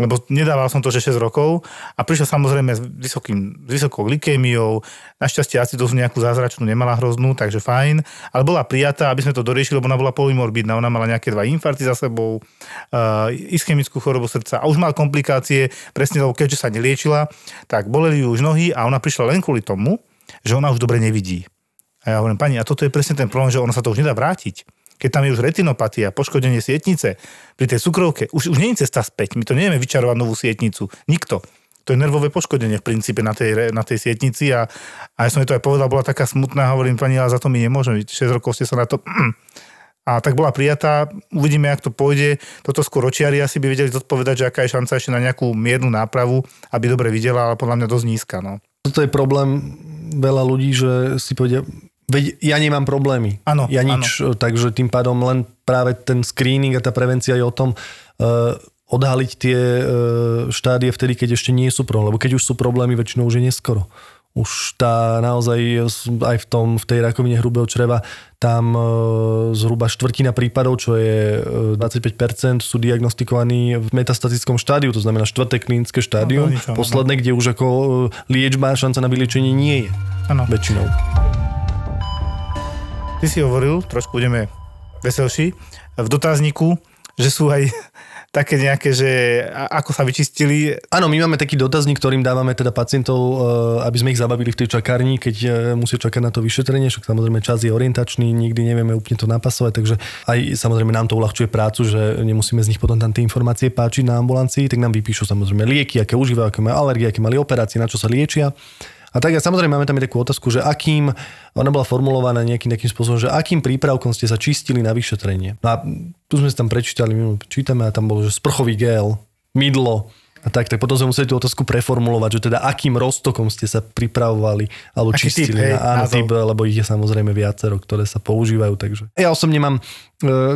lebo nedával som to, že 6 rokov a prišiel samozrejme s, vysokým, s vysokou glykémiou, našťastie acidózu nejakú zázračnú nemala hroznú, takže fajn, ale bola prijatá, aby sme to doriešili, lebo ona bola polymorbidná, ona mala nejaké dva infarty za sebou, uh, ischemickú chorobu srdca a už mala komplikácie, presne lebo keďže sa neliečila, tak boleli ju už nohy a ona prišla len kvôli tomu, že ona už dobre nevidí. A ja hovorím, pani, a toto je presne ten problém, že ono sa to už nedá vrátiť. Keď tam je už retinopatia, poškodenie sietnice, pri tej cukrovke, už, už nie je cesta späť. My to nevieme vyčarovať novú sietnicu. Nikto. to je nervové poškodenie v princípe na tej, na tej sietnici a, a ja som jej to aj povedal, bola taká smutná, hovorím, pani, ale za to my nemôžeme, 6 rokov ste sa na to... (clears throat) A tak bola prijatá, uvidíme, jak to pôjde. Toto skôr očiari asi by vedeli zodpovedať, že aká je šanca ešte na nejakú miernu nápravu, aby dobre videla, ale podľa mňa dosť nízka. No. Toto je problém veľa ľudí, že si povedia, veď ja nemám problémy. Áno, Ja nič, takže tým pádom len práve ten screening a tá prevencia je o tom uh, odhaliť tie uh, štádie vtedy, keď ešte nie sú problémy. Lebo keď už sú problémy, väčšinou už je neskoro. Už tá naozaj aj v, tom, v tej rakovine hrubého čreva tam uh, zhruba štvrtina prípadov, čo je uh, 25%, sú diagnostikovaní v metastatickom štádiu, to znamená štvrté klinické štádium, No, posledné, kde už ako liečba, šanca na vyliečenie nie je. Áno. Väčšinou. Ty si hovoril, trošku budeme veselší, v dotazníku, že sú aj (laughs) také nejaké, že ako sa vyčistili. Áno, my máme taký dotazník, ktorým dávame teda pacientov, e, aby sme ich zabavili v tej čakárni, keď e, musia čakať na to vyšetrenie, však samozrejme čas je orientačný, nikdy nevieme úplne to napasovať, takže aj samozrejme nám to uľahčuje prácu, že nemusíme z nich potom tam tie informácie páčiť na ambulancii, tak nám vypíšu samozrejme lieky, aké užívajú, aké majú alergie, aké mali operácie, na čo sa liečia. A tak a samozrejme máme tam aj takú otázku, že akým, ona bola formulovaná nejakým takým spôsobom, že akým prípravkom ste sa čistili na vyšetrenie. No a tu sme si tam prečítali, my čítame a tam bolo, že sprchový gel, mydlo, a tak, tak potom sme museli tú otázku preformulovať, že teda akým roztokom ste sa pripravovali alebo Aký čistili. typ, hej, na, áno, typ, lebo ich je samozrejme viacero, ktoré sa používajú. Takže. Ja osobne mám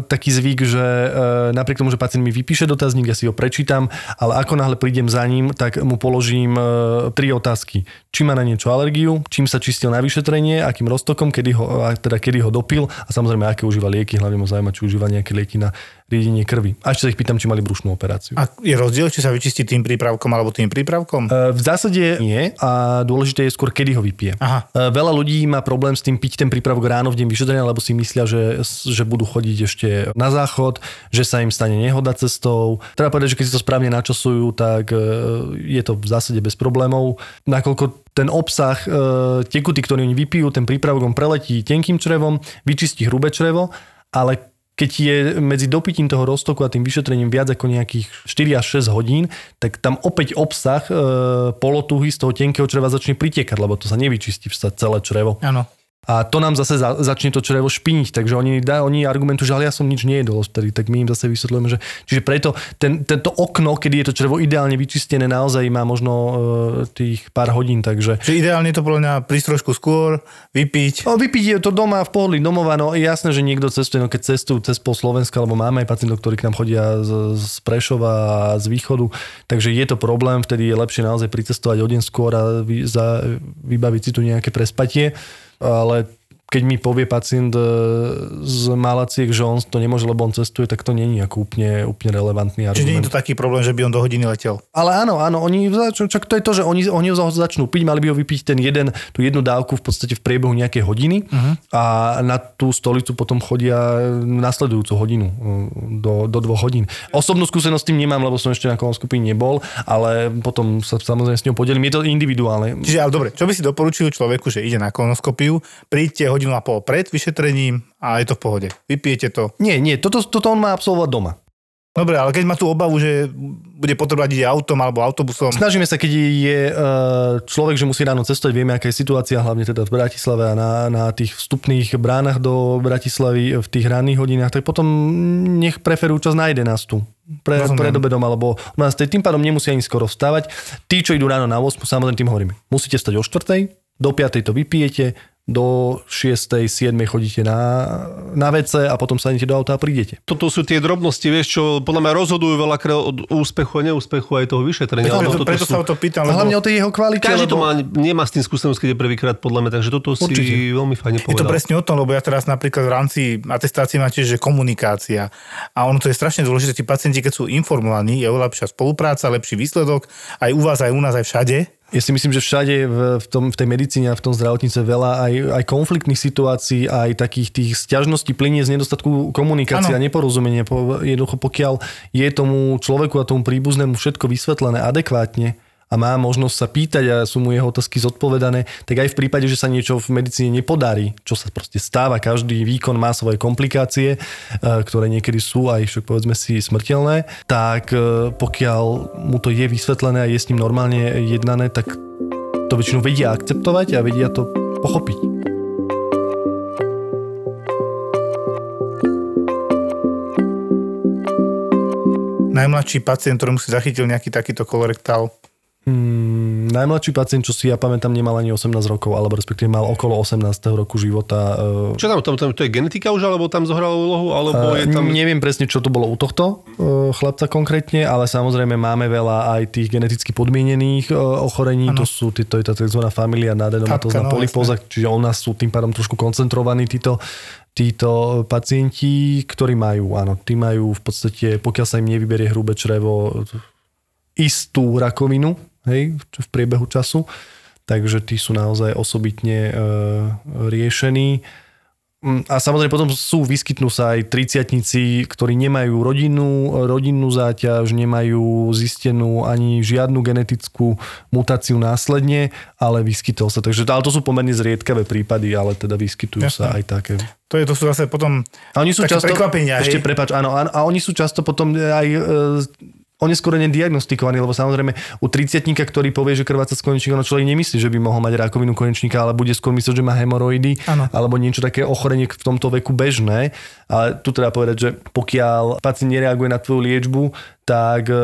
taký zvyk, že e, napriek tomu, že pacient mi vypíše dotazník, ja si ho prečítam, ale ako náhle prídem za ním, tak mu položím e, tri otázky. Či má na niečo alergiu, čím sa čistil na vyšetrenie, akým roztokom, kedy ho, teda kedy ho dopil a samozrejme, aké užíva lieky, hlavne ma zaujíma, či užíva nejaké lieky na riedenie krvi. A ešte sa ich pýtam, či mali brušnú operáciu. A je rozdiel, či sa vyčistí tým prípravkom alebo tým prípravkom? E, V zásade nie a dôležité je skôr, kedy ho vypije. Aha. E, Veľa ľudí má problém s tým piť ten prípravok ráno v deň vyšetrenia, lebo si myslia, že, že budú chodiť ešte na záchod, že sa im stane nehoda cestou. Treba povedať, že keď si to správne načasujú, tak e, je to v zásade bez problémov. Nakoľko ten obsah e, tekuty, ktorý oni vypijú, ten prípravok on preletí tenkým črevom, vyčistí hrubé črevo, ale keď je medzi dopitím toho roztoku a tým vyšetrením viac ako nejakých 4 až 6 hodín, tak tam opäť obsah e, polotuhy z toho tenkého čreva začne pritekať, lebo to sa nevyčistí sa celé črevo. Áno. A to nám zase za, začne to črevo špiniť, takže oni, dá, oni argumentujú, že ale ja som nič nejedol vtedy, tak my im zase vysvetľujeme, že čiže preto ten, tento okno, kedy je to črevo ideálne vyčistené, naozaj má možno e, tých pár hodín, takže Čiže ideálne to podľa mňa prísť trošku skôr, vypiť. No, vypiť je to doma v pohodlí domova, no jasné, že niekto cestuje, no keď cestujú cez pol Slovenska, alebo máme aj pacientov, ktorí k nám chodia z, z Prešova a z východu, takže je to problém, vtedy je lepšie naozaj pricestovať o deň skôr a vy, za, vybaviť si tu nejaké prespatie, ale keď mi povie pacient e, z Malaciek, že on to nemôže, lebo on cestuje, tak to není ako úplne, úplne relevantný Čiže nie argument. je to taký problém, že by on do hodiny letel. Ale áno, áno, oni začnú, čak to je to, že oni, oni ho začnú piť, mali by ho vypiť ten jeden, tú jednu dávku v podstate v priebehu nejakej hodiny uh-huh. a na tú stolicu potom chodia nasledujúcu hodinu, mm, do, do dvoch hodín. Osobnú skúsenosť s tým nemám, lebo som ešte na kolonoskopii nebol, ale potom sa samozrejme s ňou podelím. Je to individuálne. Čiže ale dobre, čo by si doporučil človeku, že ide na kolonoskopiu, príďte hodinu a pol pred vyšetrením a je to v pohode. Vypijete to. Nie, nie, toto, toto on má absolvovať doma. Dobre, ale keď má tú obavu, že bude potrebovať ísť autom alebo autobusom, Snažíme sa, keď je e, človek, že musí ráno cestovať, vieme, aká je situácia, hlavne teda v Bratislave a na, na tých vstupných bránach do Bratislavy v tých ranných hodinách, tak potom nech preferujú čas na 11. Pre, Rozumiem. pred obedom alebo o 12. Tým pádom nemusia ani skoro vstávať. Tí, čo idú ráno na 8, samozrejme tým hovoríme. Musíte stať o 4. Do 5. to vypijete, do 6. 7. chodíte na, na WC a potom sa idete do auta a prídete. Toto sú tie drobnosti, vieš, čo podľa mňa rozhodujú veľakrát od úspechu a neúspechu aj toho vyšetrenia. preto, preto, preto sú- sa o to pýtam, lebo hlavne o tej jeho kvalite. Každý to lebo... má, nemá s tým skúsenosť, keď je prvýkrát podľa mňa, takže toto si Určite. veľmi fajne je to povedal. presne o tom, lebo ja teraz napríklad v rámci atestácie máte, že komunikácia. A ono to je strašne dôležité, tí pacienti, keď sú informovaní, je oveľa lepšia spolupráca, lepší výsledok, aj u vás, aj u nás, aj všade. Ja si myslím, že všade v, tom, v tej medicíne a v tom zdravotníctve veľa aj, aj konfliktných situácií, aj takých tých stiažností plinie z nedostatku komunikácie Áno. a neporozumenia. Po, jednoducho pokiaľ je tomu človeku a tomu príbuznému všetko vysvetlené adekvátne a má možnosť sa pýtať a sú mu jeho otázky zodpovedané, tak aj v prípade, že sa niečo v medicíne nepodarí, čo sa proste stáva, každý výkon má svoje komplikácie, e, ktoré niekedy sú aj však povedzme si smrteľné, tak e, pokiaľ mu to je vysvetlené a je s ním normálne jednané, tak to väčšinou vedia akceptovať a vedia to pochopiť. Najmladší pacient, ktorému si zachytil nejaký takýto kolorektál, Hmm, najmladší pacient, čo si ja pamätám, nemal ani 18 rokov, alebo respektíve mal okolo 18. roku života. e, Čo tam, tam, tam, to je genetika už, alebo tam zohralo úlohu, alebo je tam... Neviem presne, čo to bolo u tohto e, chlapca konkrétne, ale samozrejme máme veľa aj tých geneticky podmienených ochorení. To sú, tí- to je tzv. familia Tátka, nadenomatosa no, polypóza, čiže u nás sú tým pádom trošku koncentrovaní títo títo pacienti, ktorí majú, áno, tí majú v podstate, pokiaľ sa im nevyberie hrubé črevo, istú rakovinu, hej, v priebehu času, takže tí sú naozaj osobitne e, riešení. Mm, A samozrejme potom sú, vyskytnú sa aj triciatnici, ktorí nemajú rodinnú, rodinnú záťaž, nemajú zistenú ani žiadnu genetickú mutáciu následne, ale vyskytol sa. Takže ale to sú pomerne zriedkavé prípady, ale teda vyskytujú sa Jasné. aj také. to, je, to sú zase potom A oni sú také často, prekvapenia. ešte hej? áno, áno, a oni sú často potom aj e, oneskorene diagnostikovaní, lebo samozrejme u 30 ktorý povie, že krváca z konečníka, no človek nemyslí, že by mohol mať rakovinu konečníka, ale bude skôr myslieť, že má hemoroidy Áno. alebo niečo také ochorenie v tomto veku bežné. Ale tu treba povedať, že pokiaľ pacient nereaguje na tvoju liečbu, tak e,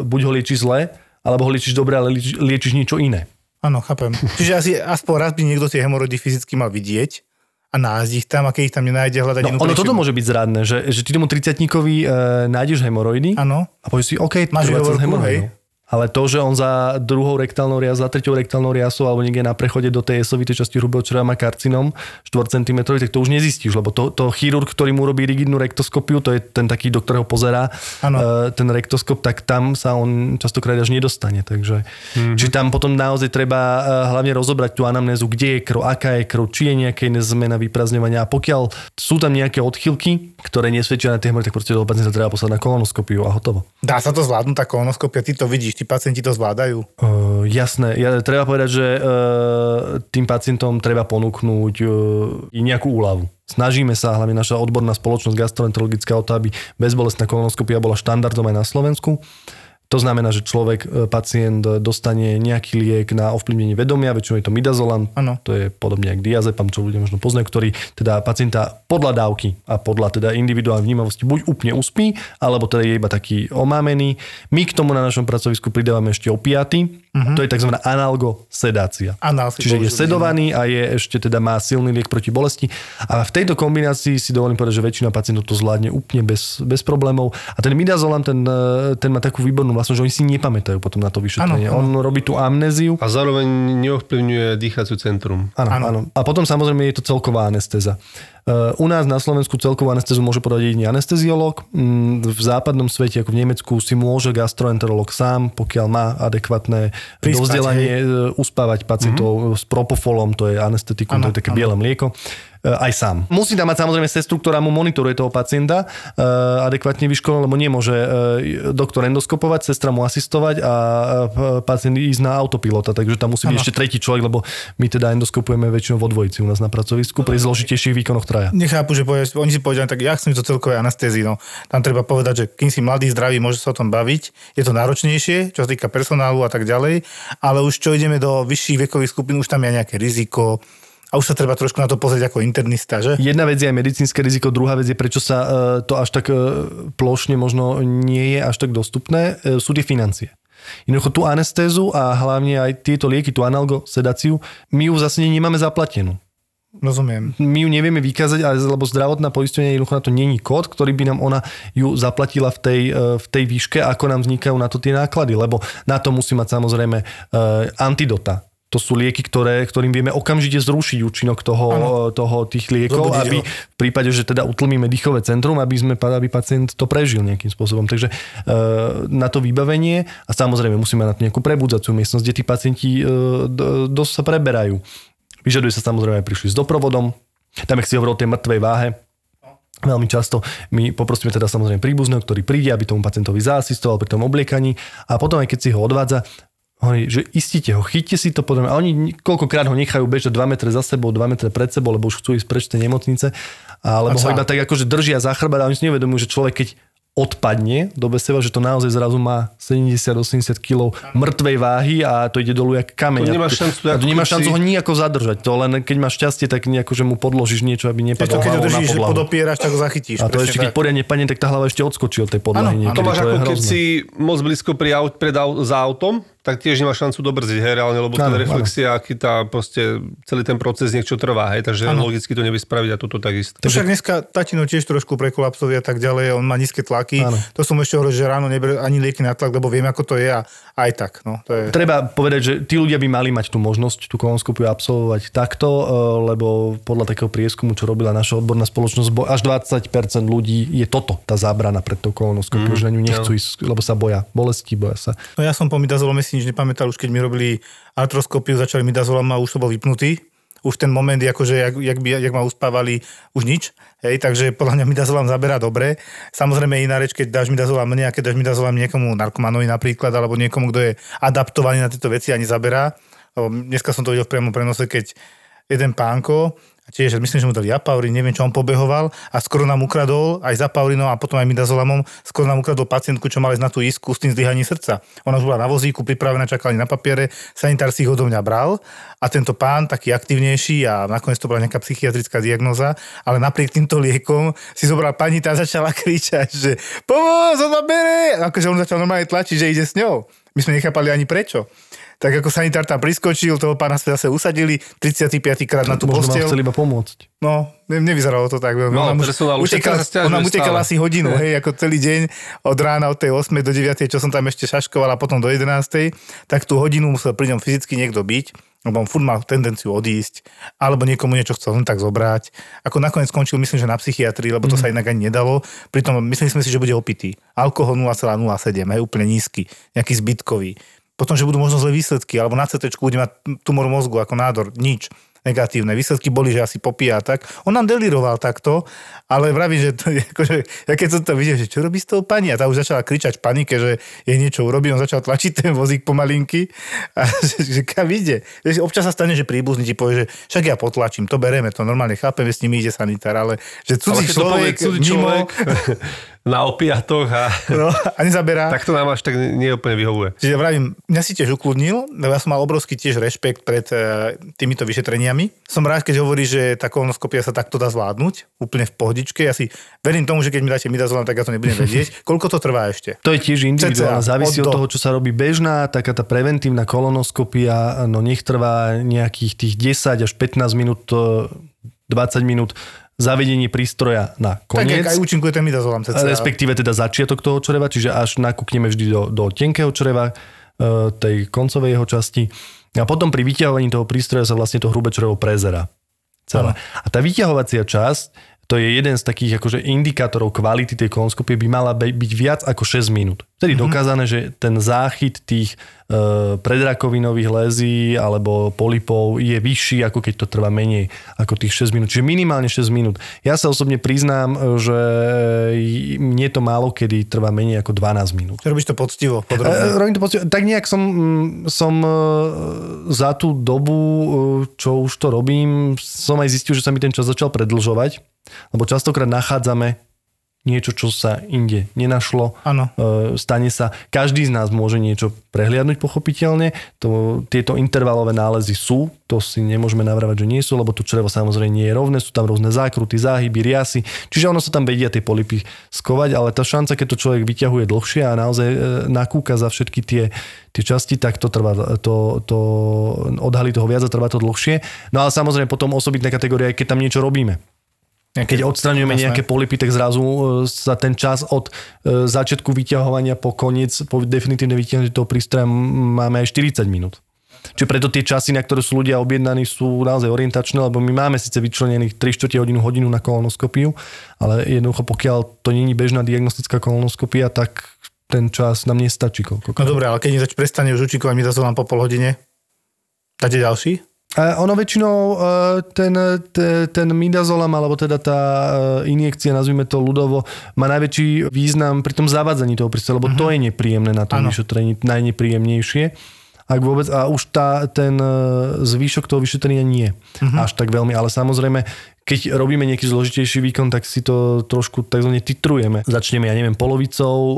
buď ho liečiš zle, alebo ho liečiš dobre, ale lieč, liečiš niečo iné. Áno, chápem. Čiže asi aspoň raz by niekto tie hemoroidy fyzicky mal vidieť a nájsť ich tam a keď ich tam nenájde, hľadať inú No, ono toto môže byť zradné, že, že ty tomu 30 e, nájdeš hemoroidy Áno. a povieš si, OK, Máš výhovorku, hej? Ale to, že on za druhou rektálnou riasou, za treťou rektálnou riasou alebo niekde na prechode do tej esovitej časti hrubého čreva má karcinom 4 cm, tak to už nezistíš, lebo to, to chirurg, ktorý mu robí rigidnú rektoskopiu, to je ten taký, do ktorého pozerá Áno. e, ten rektoskop, tak tam sa on častokrát až nedostane. Takže, mm-hmm. Či tam potom naozaj treba e, hlavne rozobrať tú anamnézu, kde je krv, aká je krv, či je nejaká iná zmena vyprazňovania. A pokiaľ sú tam nejaké odchylky, ktoré nesvedčia na tie hemoroidy, tak proste toho pacienta treba poslať na kolonoskopiu a hotovo. Dá sa to zvládnuť, tá kolonoskopia, ty to vidíš, tí pacienti to zvládajú. Uh, jasné, ja, treba povedať, že uh, tým pacientom treba ponúknuť uh, nejakú úľavu. Snažíme sa, hlavne naša odborná spoločnosť gastroenterologická o to, aby bezbolestná kolonoskopia bola štandardom aj na Slovensku. To znamená, že človek, e, pacient dostane nejaký liek na ovplyvnenie vedomia, väčšinou je to midazolam, Áno. to je podobne ako diazepam, čo ľudia možno poznajú, ktorý teda pacienta podľa dávky a podľa teda individuálnej vnímavosti buď úplne uspí, alebo teda je iba taký omámený. My k tomu na našom pracovisku pridávame ešte opiaty, uh-huh. to je tzv. analgosedácia. Anál Čiže je sedovaný a je ešte teda má silný liek proti bolesti. A v tejto kombinácii si dovolím povedať, že väčšina pacientov to zvládne úplne bez, bez problémov. A ten midazolam, ten, e, ten má takú výbornú vlastnosť, že oni si nepamätajú potom na to vyšetrenie. Áno, áno. On robí tú amnéziu. A zároveň neovplyvňuje dýchaciu centrum. Áno. áno. A potom samozrejme je to celková anestéza. Uh, U nás na Slovensku celkovú anestézu môže podať jediný anesteziolog. Mm, V západnom svete, ako v Nemecku, si môže gastroenterolog sám, pokiaľ má adekvátne Prispať, dovzdelanie, e, uspávať pacientov s propofolom, to je anestetikum, Áno, to je také áno. biele mlieko e, aj sám. Musí tam mať samozrejme sestru, ktorá mu monitoruje toho pacienta adekvátne vyškolená, lebo nemôže doktor endoskopovať, sestra mu asistovať a pacient ísť na autopilota, takže tam musí byť Áno. ešte tretí človek, lebo my teda endoskopujeme väčšinou vo dvojici u nás na pracovisku pri zložitejších výkonoch traja. Nechápu, že povedať, oni si povedali, tak ja chcem to celkové anestézii. No. Tam treba povedať, že kým si mladý, zdravý, môže sa o tom baviť. Je to náročnejšie, čo sa týka personálu a tak ďalej, ale už čo ideme do vyšších vekových skupín, už tam je nejaké riziko a už sa treba trošku na to pozrieť ako internista, že? Jedna vec je aj medicínske riziko, druhá vec je, prečo sa e, to až tak e, plošne možno nie je až tak dostupné, e, sú tie financie. Jednoducho tú anestézu a hlavne aj tieto lieky, tú analgosedáciu, my ju zase nemáme zaplatenú. Rozumiem. my ju nevieme vykázať, ale lebo zdravotná poistenie jednoducho na to není kód, ktorý by nám ona ju zaplatila v tej, e, v tej výške, ako nám vznikajú na to tie náklady, lebo na to musí mať samozrejme e, antidota. To sú lieky, ktoré, ktorým vieme okamžite zrušiť účinok toho, toho tých liekov, Zobudiť aby v prípade, že teda utlmíme dýchové centrum, aby, sme, aby pacient to prežil nejakým spôsobom. Takže e, na to vybavenie a samozrejme musíme na to nejakú prebudzaciu miestnosť, kde tí pacienti e, dosť sa preberajú. Vyžaduje sa samozrejme, aby prišli s doprovodom. Tam, ak si hovoril o tej mŕtvej váhe, Veľmi často my poprosíme teda samozrejme príbuzného, ktorý príde, aby tomu pacientovi zaasistoval pri tom obliekaní a potom aj keď si ho odvádza, Hovorí, že istíte ho, chyťte si to potom. A oni koľkokrát ho nechajú bežať 2 metre za sebou, 2 metre pred sebou, lebo už chcú ísť preč z tej nemocnice. Alebo ho iba tak akože držia za chrbát a oni si neuvedomujú, že človek keď odpadne do bezseba, že to naozaj zrazu má 70-80 kg mŕtvej váhy a to ide dolu jak kameň. To nemáš šancu, a ako to nemáš šancu ho nejako zadržať. To len keď máš šťastie, tak nejako, že mu podložíš niečo, aby nepadol to, keď ho držíš, že podopieraš, tak ho zachytíš. A to ešte, keď poriadne padne, tak tá hlava ešte odskočí od tej podlahy. Áno, To máš ako keď si moc blízko pri aut, pred au, za autom, tak tiež nemáš šancu dobrziť, hej, reálne, lebo tá Áno, reflexia, aký tá proste, celý ten proces niečo trvá, hej, takže Áno. logicky to nevie spraviť a toto takisto. To však dneska tatino tiež trošku prekolapsový a tak ďalej, on má nízke tlaky. Áno. To som ešte hovoril, že ráno neber ani lieky na tlak, lebo viem, ako to je a aj tak. No, to je... Treba povedať, že tí ľudia by mali mať tú možnosť tú kolonoskopiu absolvovať takto, eh, lebo podľa takého prieskumu, čo robila naša odborná spoločnosť, až 20% ľudí je toto, tá zábrana pred tou kolonoskopiou, Mhm. že na ňu nechcú ísť, lebo sa boja bolesti, boja sa. No ja som po midazolome si nič nepamätal, už keď mi robili artroskopiu, začali midazolom a už to bol vypnutý. Už ten moment, akože, jak, jak, by, jak ma uspávali, už nič. Hej, takže podľa mňa midazolam zaberá dobre. Samozrejme iná reč, keď dáš midazolam mne a keď dáš midazolam niekomu narkomanovi napríklad, alebo niekomu, kto je adaptovaný na tieto veci a nezaberá. Dneska som to videl v priamom prenose, keď jeden pánko, tiež myslím, že mu dali apaurin, neviem, čo on pobehoval a skoro nám ukradol aj za paurinom a potom aj midazolamom, skoro nám ukradol pacientku, čo mala ísť na tú isku s tým zdýhaním srdca. Ona už bola na vozíku, pripravená, čakala na papiere, sanitár si ich odo mňa bral a tento pán, taký aktivnejší a nakoniec to bola nejaká psychiatrická diagnoza, ale napriek týmto liekom si zobral pani, tá začala kričať, že pomoc, on ma bere! Akože on začal normálne tlačiť, že ide s ňou. My sme nechápali ani prečo. Tak ako sanitár tam priskočil, toho pána sme zase usadili 35. krát na tú Možno vám posteľ. chceli iba pomôcť. No, ne, nevyzeralo to tak veľmi. No, Ona mu- utekala, ona utekala asi hodinu, hej, ako celý deň od rána od tej 8. do 9. čo som tam ešte šaškoval a potom do 11. tak tú hodinu musel pri ňom fyzicky niekto byť, lebo on furt mal tendenciu odísť, alebo niekomu niečo chcel len tak zobrať. Ako nakoniec skončil, myslím, že na psychiatrii, lebo to Mhm. sa inak ani nedalo. Pritom mysleli sme si, že bude opitý. Alkohol 0,07, hej, úplne nízky, nejaký zbytkový. Potom, že budú možno zlé výsledky, alebo na CT bude mať tumor mozgu ako nádor, nič negatívne. Výsledky boli, že asi popíja tak. On nám deliroval takto, ale vravím, že, to akože, ja keď som to videl, že čo robí s tou pani? A tá už začala kričať v panike, že jej niečo urobí, on začal tlačiť ten vozík pomalinky a (laughs) že, že kam ide. Občas sa stane, že príbuzný ti povie, že však ja potlačím, to bereme, to normálne chápeme, s nimi ide sanitár, ale že Ale cudzí povie človek, cudzí mimo, človek (laughs) na opiatoch a no, a nezaberá. (laughs) tak to nám až tak nie úplne vyhovuje. Čiže vravím, mňa si tiež ukludnil, lebo ja som mal obrovský tiež rešpekt pred e, týmito vyšetreniami. Som rád, keď hovorí, že tá kolonoskopia sa takto dá zvládnuť, úplne v pohodičke. Ja si verím tomu, že keď mi dáte midazolam, tak ja to nebudem vedieť. (laughs) Koľko to trvá ešte? To je tiež individuálne, závisí od od toho, čo sa robí bežná, taká tá preventívna kolonoskopia, no nech trvá nejakých tých 10 až 15 minút, e, 20 minút zavedenie prístroja na Tak, koniec. jak aj účinkuje ten midazolam. cca. respektíve teda začiatok toho čreva, čiže až nakúkneme vždy do, do tenkého čreva, e, tej koncovej jeho časti. A potom pri vyťahovaní toho prístroja sa vlastne to hrubé črevo prezera. Celé. A tá vyťahovacia časť, to je jeden z takých akože indikátorov kvality tej kolonoskopie, by mala by- byť viac ako 6 minút. Vtedy mm-hmm. dokázané, že ten záchyt tých e, predrakovinových lézí alebo polipov je vyšší, ako keď to trvá menej ako tých 6 minút. Čiže minimálne 6 minút. Ja sa osobne priznám, že mne to málo kedy trvá menej ako 12 minút. Robíš to poctivo, E, podrobne. robím to poctivo. Tak nejak som, mm, som e, za tú dobu, e, čo už to robím, som aj zistil, že sa mi ten čas začal predlžovať, lebo častokrát nachádzame niečo, čo sa inde nenašlo. Áno. E, Stane sa, každý z nás môže niečo prehliadnúť pochopiteľne. To, tieto intervalové nálezy sú, to si nemôžeme navrávať, že nie sú, lebo to črevo samozrejme nie je rovné, sú tam rôzne zákruty, záhyby, riasy, čiže ono sa tam vedia tie polipy skovať, ale tá šanca, keď to človek vyťahuje dlhšie a naozaj e, nakúka za všetky tie, tie časti, tak to trvá, to, to odhalí toho viac a trvá to dlhšie. No ale samozrejme potom osobitná kategória je, keď tam niečo robíme. Keď odstraňujeme Jasné. nejaké polipy, tak zrazu e, sa ten čas od e, začiatku vyťahovania po koniec, po definitívne vyťahnutie toho prístroja máme aj 40 minút. Čiže preto tie časy, na ktoré sú ľudia objednaní, sú naozaj orientačné, lebo my máme síce vyčlenených 3 čtvrte hodinu, hodinu na kolonoskopiu, ale jednoducho pokiaľ to není bežná diagnostická kolonoskopia, tak ten čas nám nestačí koľko. No dobre, ale keď zač prestane už účinkovať midazolam po pol hodine, dáte ďalší? Ono väčšinou e, ten, te- ten midazolam, alebo teda tá e, injekcia, nazvime to ľudovo, má najväčší význam pri tom zavádzaní toho prístroja, lebo to je nepríjemné na tom vyšetrení, najnepríjemnejšie. ak vôbec, a už tá, ten e, zvýšok toho vyšetrenia nie až tak veľmi, ale samozrejme, keď robíme nejaký zložitejší výkon, tak si to trošku tzv. titrujeme. Začneme, ja neviem, polovicou e,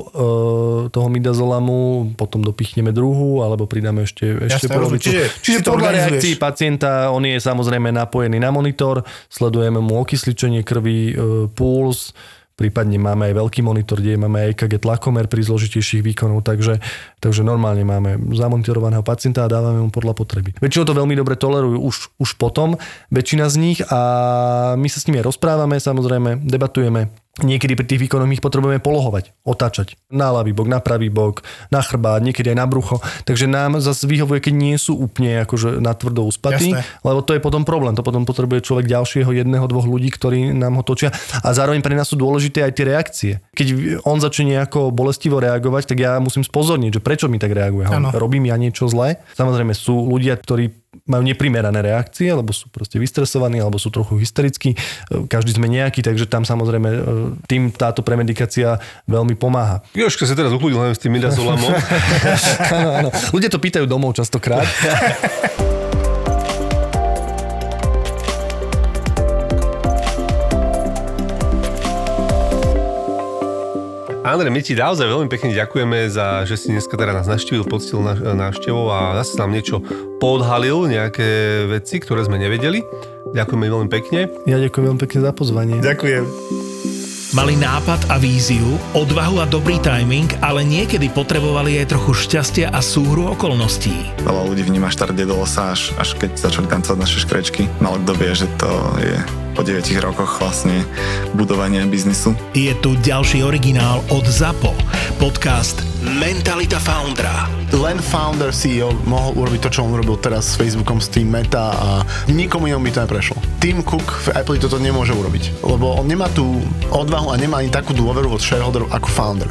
toho midazolamu, potom dopichneme druhú, alebo pridáme ešte, ešte Jasné, polovicu. čiže Čiže podľa reakcií pacienta, on je samozrejme napojený na monitor, sledujeme mu okysličenie krvi, e, puls, prípadne máme aj veľký monitor, kde máme aj EKG tlakomer pri zložitejších výkonov, takže, takže normálne máme zamonitorovaného pacienta a dávame mu podľa potreby. Väčšinou to veľmi dobre tolerujú už, už potom, väčšina z nich a my sa s nimi aj rozprávame, samozrejme, debatujeme. Niekedy pri tých výkonoch my ich potrebujeme polohovať, otáčať na ľavý bok, na pravý bok, na chrbát, niekedy aj na brucho. Takže nám zase vyhovuje, keď nie sú úplne akože na tvrdo uspatí, lebo to je potom problém. To potom potrebuje človek ďalšieho jedného, dvoch ľudí, ktorí nám ho točia. A zároveň pre nás sú dôležité aj tie reakcie. Keď on začne nejako bolestivo reagovať, tak ja musím spozorniť, že prečo mi tak reaguje. Áno. Robím ja niečo zlé. Samozrejme sú ľudia, ktorí majú neprimerané reakcie, alebo sú proste vystresovaní, alebo sú trochu hysterickí. Každý sme nejaký, takže tam samozrejme e, tým táto premedikácia veľmi pomáha. Jožka sa teraz ukludil s tým midazolamom. (laughs) Áno, áno. Ľudia to pýtajú domov častokrát. (laughs) Andrej, my ti naozaj veľmi pekne ďakujeme za, že si dneska teda nás naštívil, poctil návštevou a zase nám niečo podhalil, nejaké veci, ktoré sme nevedeli. Ďakujeme veľmi pekne. Ja ďakujem veľmi pekne za pozvanie. Ďakujem. Mali nápad a víziu, odvahu a dobrý timing, ale niekedy potrebovali aj trochu šťastia a súhru okolností. Veľa ľudí vníma štart Dedolosa až, až keď začali tancovať naše škrečky. Malo kto vie, že to je po 9 rokoch vlastne budovania biznisu. Je tu ďalší originál od ZAPO, podcast Mentalita Foundra. len founder CEO mohol urobiť to, čo on urobil teraz s Facebookom, s tým Meta a nikomu inom by to neprešlo. Tim Cook v Apple toto nemôže urobiť, lebo on nemá tú odvahu a nemá ani takú dôveru od shareholderov ako founder.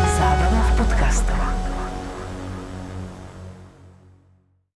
Zábrná v podcastovách.